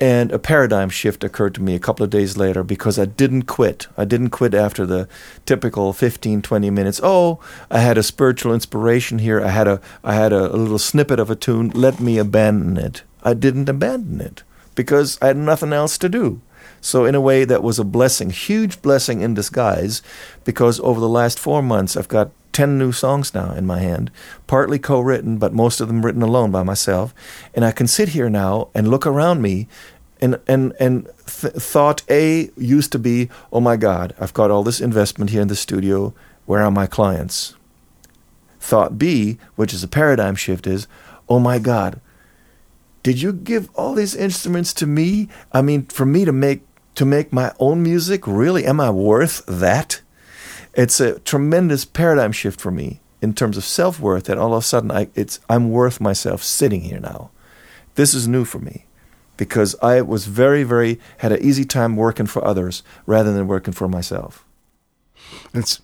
and a paradigm shift occurred to me a couple of days later because I didn't quit. I didn't quit after the typical 15, 20 minutes. Oh, I had a spiritual inspiration here. I had a, I had a, a little snippet of a tune. Let me abandon it. I didn't abandon it because I had nothing else to do. So, in a way, that was a blessing, huge blessing in disguise, because over the last four months, I've got 10 new songs now in my hand, partly co written, but most of them written alone by myself. And I can sit here now and look around me. And, and, and th- thought A used to be, oh my God, I've got all this investment here in the studio. Where are my clients? Thought B, which is a paradigm shift, is, oh my God, did you give all these instruments to me? I mean, for me to make to make my own music? Really? Am I worth that? It's a tremendous paradigm shift for me in terms of self worth that all of a sudden I, it's, I'm worth myself sitting here now. This is new for me because I was very, very, had an easy time working for others rather than working for myself. It's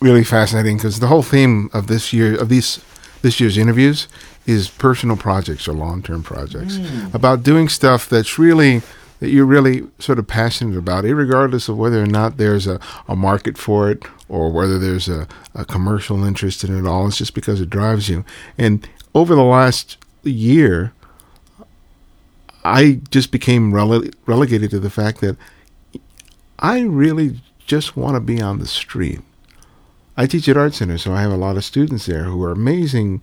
really fascinating because the whole theme of this year, of these, this year's interviews is personal projects or long term projects mm. about doing stuff that's really that you're really sort of passionate about, regardless of whether or not there's a, a market for it or whether there's a, a commercial interest in it all. It's just because it drives you. And over the last year, I just became rele- relegated to the fact that I really just want to be on the street. I teach at Art Center, so I have a lot of students there who are amazing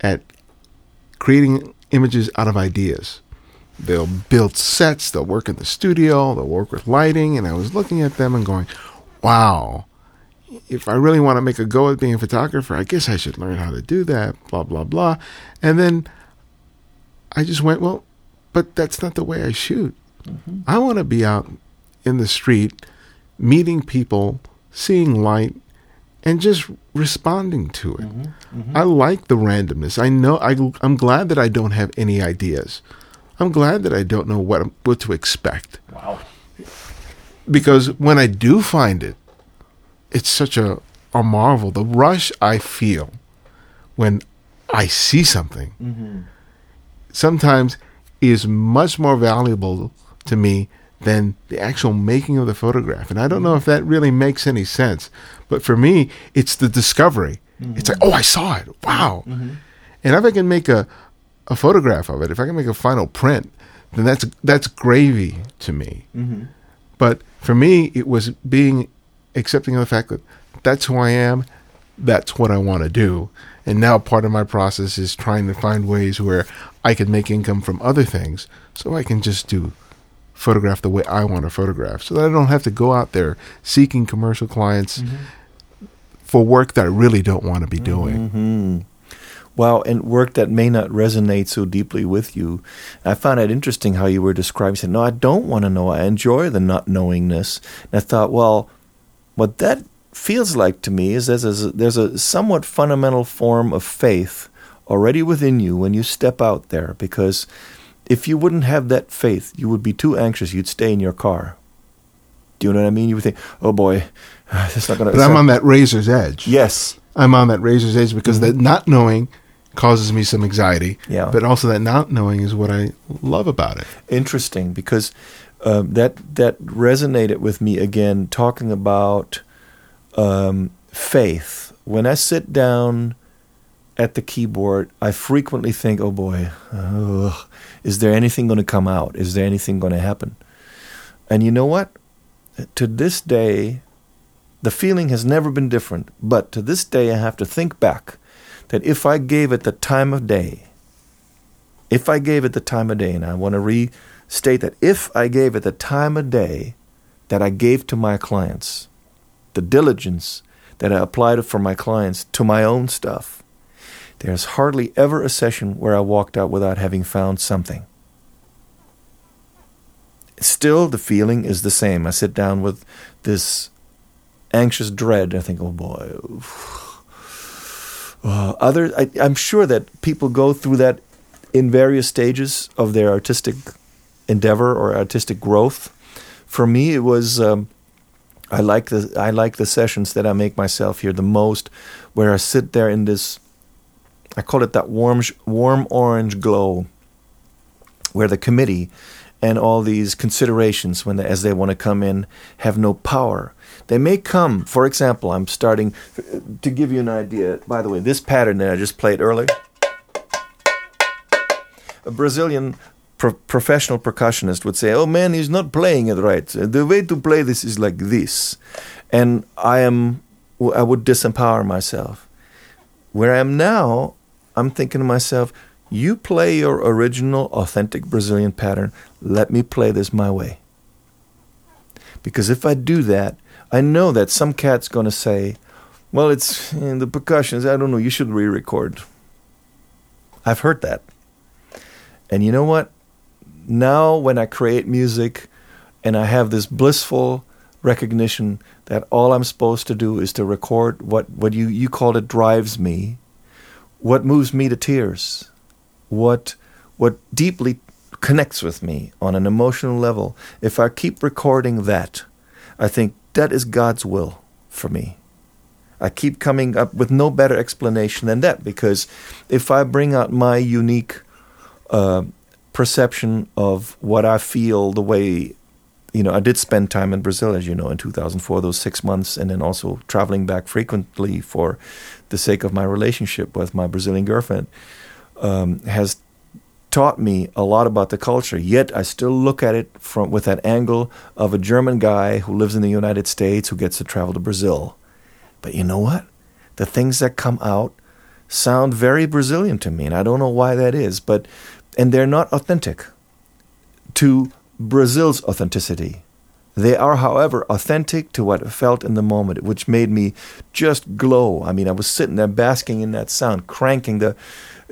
at creating images out of ideas they'll build sets, they'll work in the studio, they'll work with lighting. And I was looking at them and going, wow, if I really want to make a go at being a photographer, I guess I should learn how to do that, blah, blah, blah. And then I just went, well, but that's not the way I shoot. Mm-hmm. I want to be out in the street, meeting people, seeing light, and just responding to it. I like the randomness. I know I, I'm glad that I don't have any ideas. I'm glad that I don't know what what to expect Wow. because when I do find it, it's such a a marvel. The rush I feel when I see something mm-hmm. sometimes is much more valuable to me than the actual making of the photograph. And I don't know if that really makes any sense, but for me, it's the discovery. It's mm-hmm. like, oh, I saw it. Wow. Mm-hmm. And if I can make a a photograph of it, if I can make a final print, then that's that's gravy to me. But for me, it was being accepting of the fact that that's who I am, that's what I want to do. And now part of my process is trying to find ways where I can make income from other things so I can just do photograph the way I want to photograph so that I don't have to go out there seeking commercial clients for work that I really don't want to be doing. hmm Wow, and work that may not resonate so deeply with you. I found it interesting how you were describing. Said, "No, I don't want to know. I enjoy the not knowingness." And I thought, well, what that feels like to me is there's a, there's a somewhat fundamental form of faith already within you when you step out there. Because if you wouldn't have that faith, you would be too anxious. You'd stay in your car. Do you know what I mean? You would think, "Oh boy, that's not going to." But I'm on that razor's edge. Yes. I'm on that razor's edge because mm-hmm. that not knowing causes me some anxiety. Yeah. But also that not knowing is what I love about it. interesting because um, that that resonated with me again talking about um, faith. When I sit down at the keyboard, I frequently think, "Oh boy, ugh, is there anything going to come out? Is there anything going to happen?" And you know what? To this day, the feeling has never been different. But to this day, I have to think back that if I gave it the time of day, if I gave it the time of day, and I want to restate that if I gave it the time of day that I gave to my clients, the diligence that I applied for my clients to my own stuff, there's hardly ever a session where I walked out without having found something. Still, the feeling is the same. I sit down with this anxious dread. I think, oh boy. Uh, other, I, I'm sure that people go through that in various stages of their artistic endeavor or artistic growth. For me, it was um, I like the I like the sessions that I make myself here the most, where I sit there in this. I call it that warm warm orange glow, where the committee and all these considerations when as they want to come in have no power. They may come. For example, I'm starting to give you an idea. By the way, this pattern that I just played earlier a Brazilian pro- professional percussionist would say, "Oh man, he's not playing it right. The way to play this is like this," and I am, I would disempower myself. Where I am now, I'm thinking to myself, "You play your original, authentic Brazilian pattern. Let me play this my way." Because if I do that, I know that some cat's going to say, "Well, it's in the percussions. I don't know. You should re-record." I've heard that. And you know what? Now, when I create music and I have this blissful recognition that all I'm supposed to do is to record what, what you, you called it drives me, what moves me to tears, what, what deeply connects with me on an emotional level, if I keep recording that, I think that is God's will for me. I keep coming up with no better explanation than that because if I bring out my unique uh, perception of what I feel, the way, you know, I did spend time in Brazil, as you know, in 2004, those six months, and then also traveling back frequently for the sake of my relationship with my Brazilian girlfriend, um, has taught me a lot about the culture. Yet I still look at it from with that angle of a German guy who lives in the United States who gets to travel to Brazil. But you know what? The things that come out sound very Brazilian to me, and I don't know why that is, but and they're not authentic to Brazil's authenticity. They are, however, authentic to what I felt in the moment, which made me just glow. I mean, I was sitting there basking in that sound, cranking the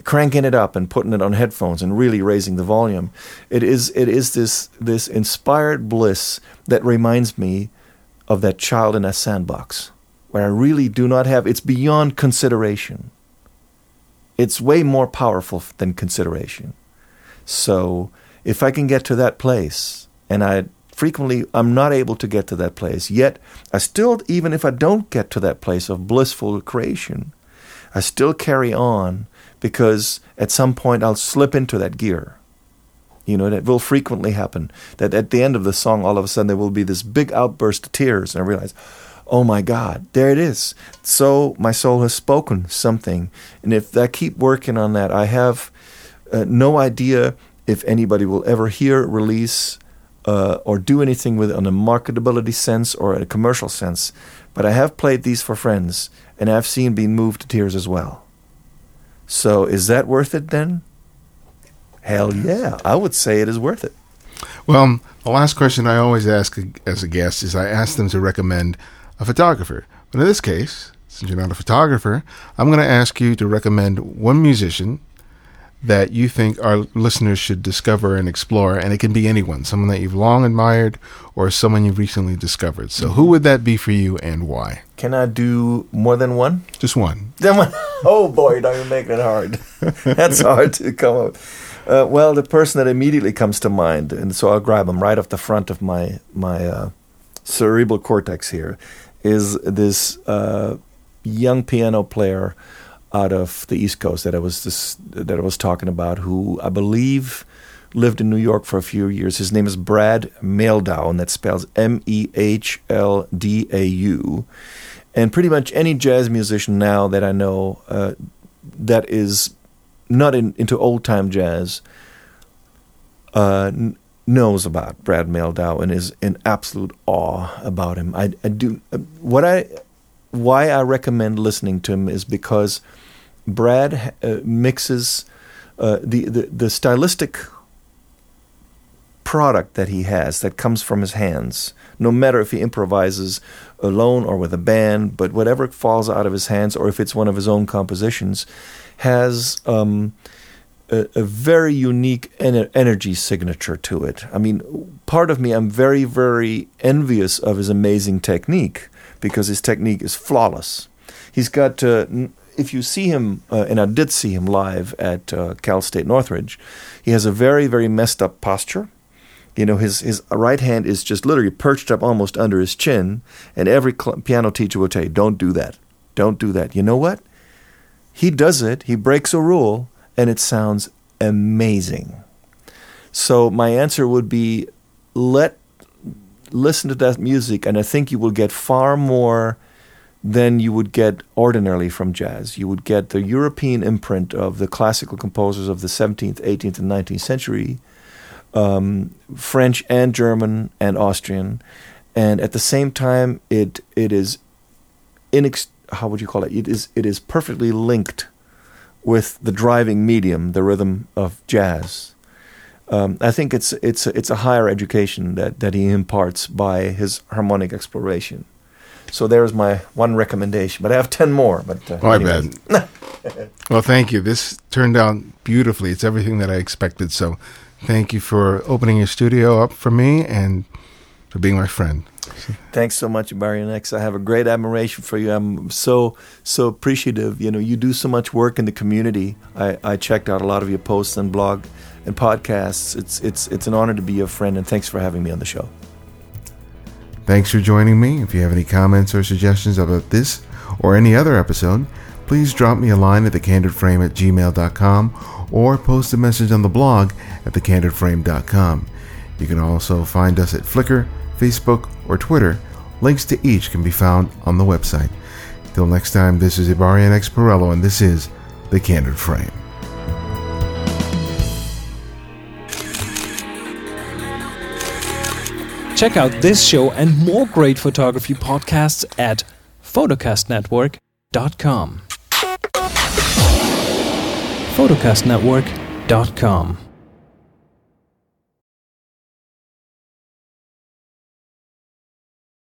cranking it up and putting it on headphones and really raising the volume. It is it is this this inspired bliss that reminds me of that child in a sandbox where I really do not have it's beyond consideration. It's way more powerful than consideration. So if I can get to that place, and I frequently I'm not able to get to that place, yet I still, even if I don't get to that place of blissful creation, I still carry on because at some point I'll slip into that gear. You know, that will frequently happen. That at the end of the song, all of a sudden there will be this big outburst of tears, and I realize, oh my God, there it is. So my soul has spoken something. And if I keep working on that, I have uh, no idea if anybody will ever hear, release, uh, or do anything with it on a marketability sense or a commercial sense. But I have played these for friends, and I've seen being moved to tears as well. So is that worth it then? Hell yeah, I would say it is worth it. Well, the last question I always ask as a guest is I ask them to recommend a photographer. But in this case, since you're not a photographer, I'm going to ask you to recommend one musician that you think our listeners should discover and explore, and it can be anyone, someone that you've long admired or someone you've recently discovered. So, who would that be for you and why? Can I do more than one? Just one. Then one. Oh boy, don't you make it hard. That's hard to come up. Uh, well, the person that immediately comes to mind, and so I'll grab him right off the front of my my uh, cerebral cortex here, is this uh, young piano player out of the East Coast that I was this, that I was talking about, who I believe lived in New York for a few years. His name is Brad Mehldau, and that spells M E H L D A U. And pretty much any jazz musician now that I know uh, that is not in, into old time jazz uh, n- knows about Brad Mehldau and is in absolute awe about him. I, I do uh, what I why I recommend listening to him is because Brad uh, mixes uh, the, the the stylistic product that he has that comes from his hands. No matter if he improvises alone or with a band, but whatever falls out of his hands, or if it's one of his own compositions, has um, a, a, very unique ener- energy signature to it. I mean, part of me, I'm very, very envious of his amazing technique because his technique is flawless. He's got, uh, if you see him, uh, and I did see him live at uh, Cal State Northridge, he has a very, very messed up posture. You know, his, his right hand is just literally perched up almost under his chin, and every cl- piano teacher will tell you, don't do that. Don't do that. You know what? He does it, he breaks a rule, and it sounds amazing. So my answer would be let listen to that music, and I think you will get far more than you would get ordinarily from jazz. You would get the European imprint of the classical composers of the 17th, 18th, and 19th century, um, French and German and Austrian, and at the same time, it it is inex- how would you call it? It is it is perfectly linked with the driving medium, the rhythm of jazz. Um, I think it's it's it's a higher education that that he imparts by his harmonic exploration. So there's my one recommendation, but I have ten more. But uh, oh, I bet. well, thank you. This turned out beautifully. It's everything that I expected. So, thank you for opening your studio up for me and for being my friend. Thanks so much, Barry X. I have a great admiration for you. I'm so so appreciative. You know, you do so much work in the community. I, I checked out a lot of your posts and blog and podcasts. It's it's it's an honor to be your friend, and thanks for having me on the show. Thanks for joining me. If you have any comments or suggestions about this or any other episode, please drop me a line at thecandidframe at gmail.com or post a message on the blog at thecandidframe.com. You can also find us at Flickr, Facebook, or Twitter. Links to each can be found on the website. Till next time, this is Ibarionex Perello, and this is The Candid Frame. Check out this show and more great photography podcasts at photocastnetwork.com. photocastnetwork.com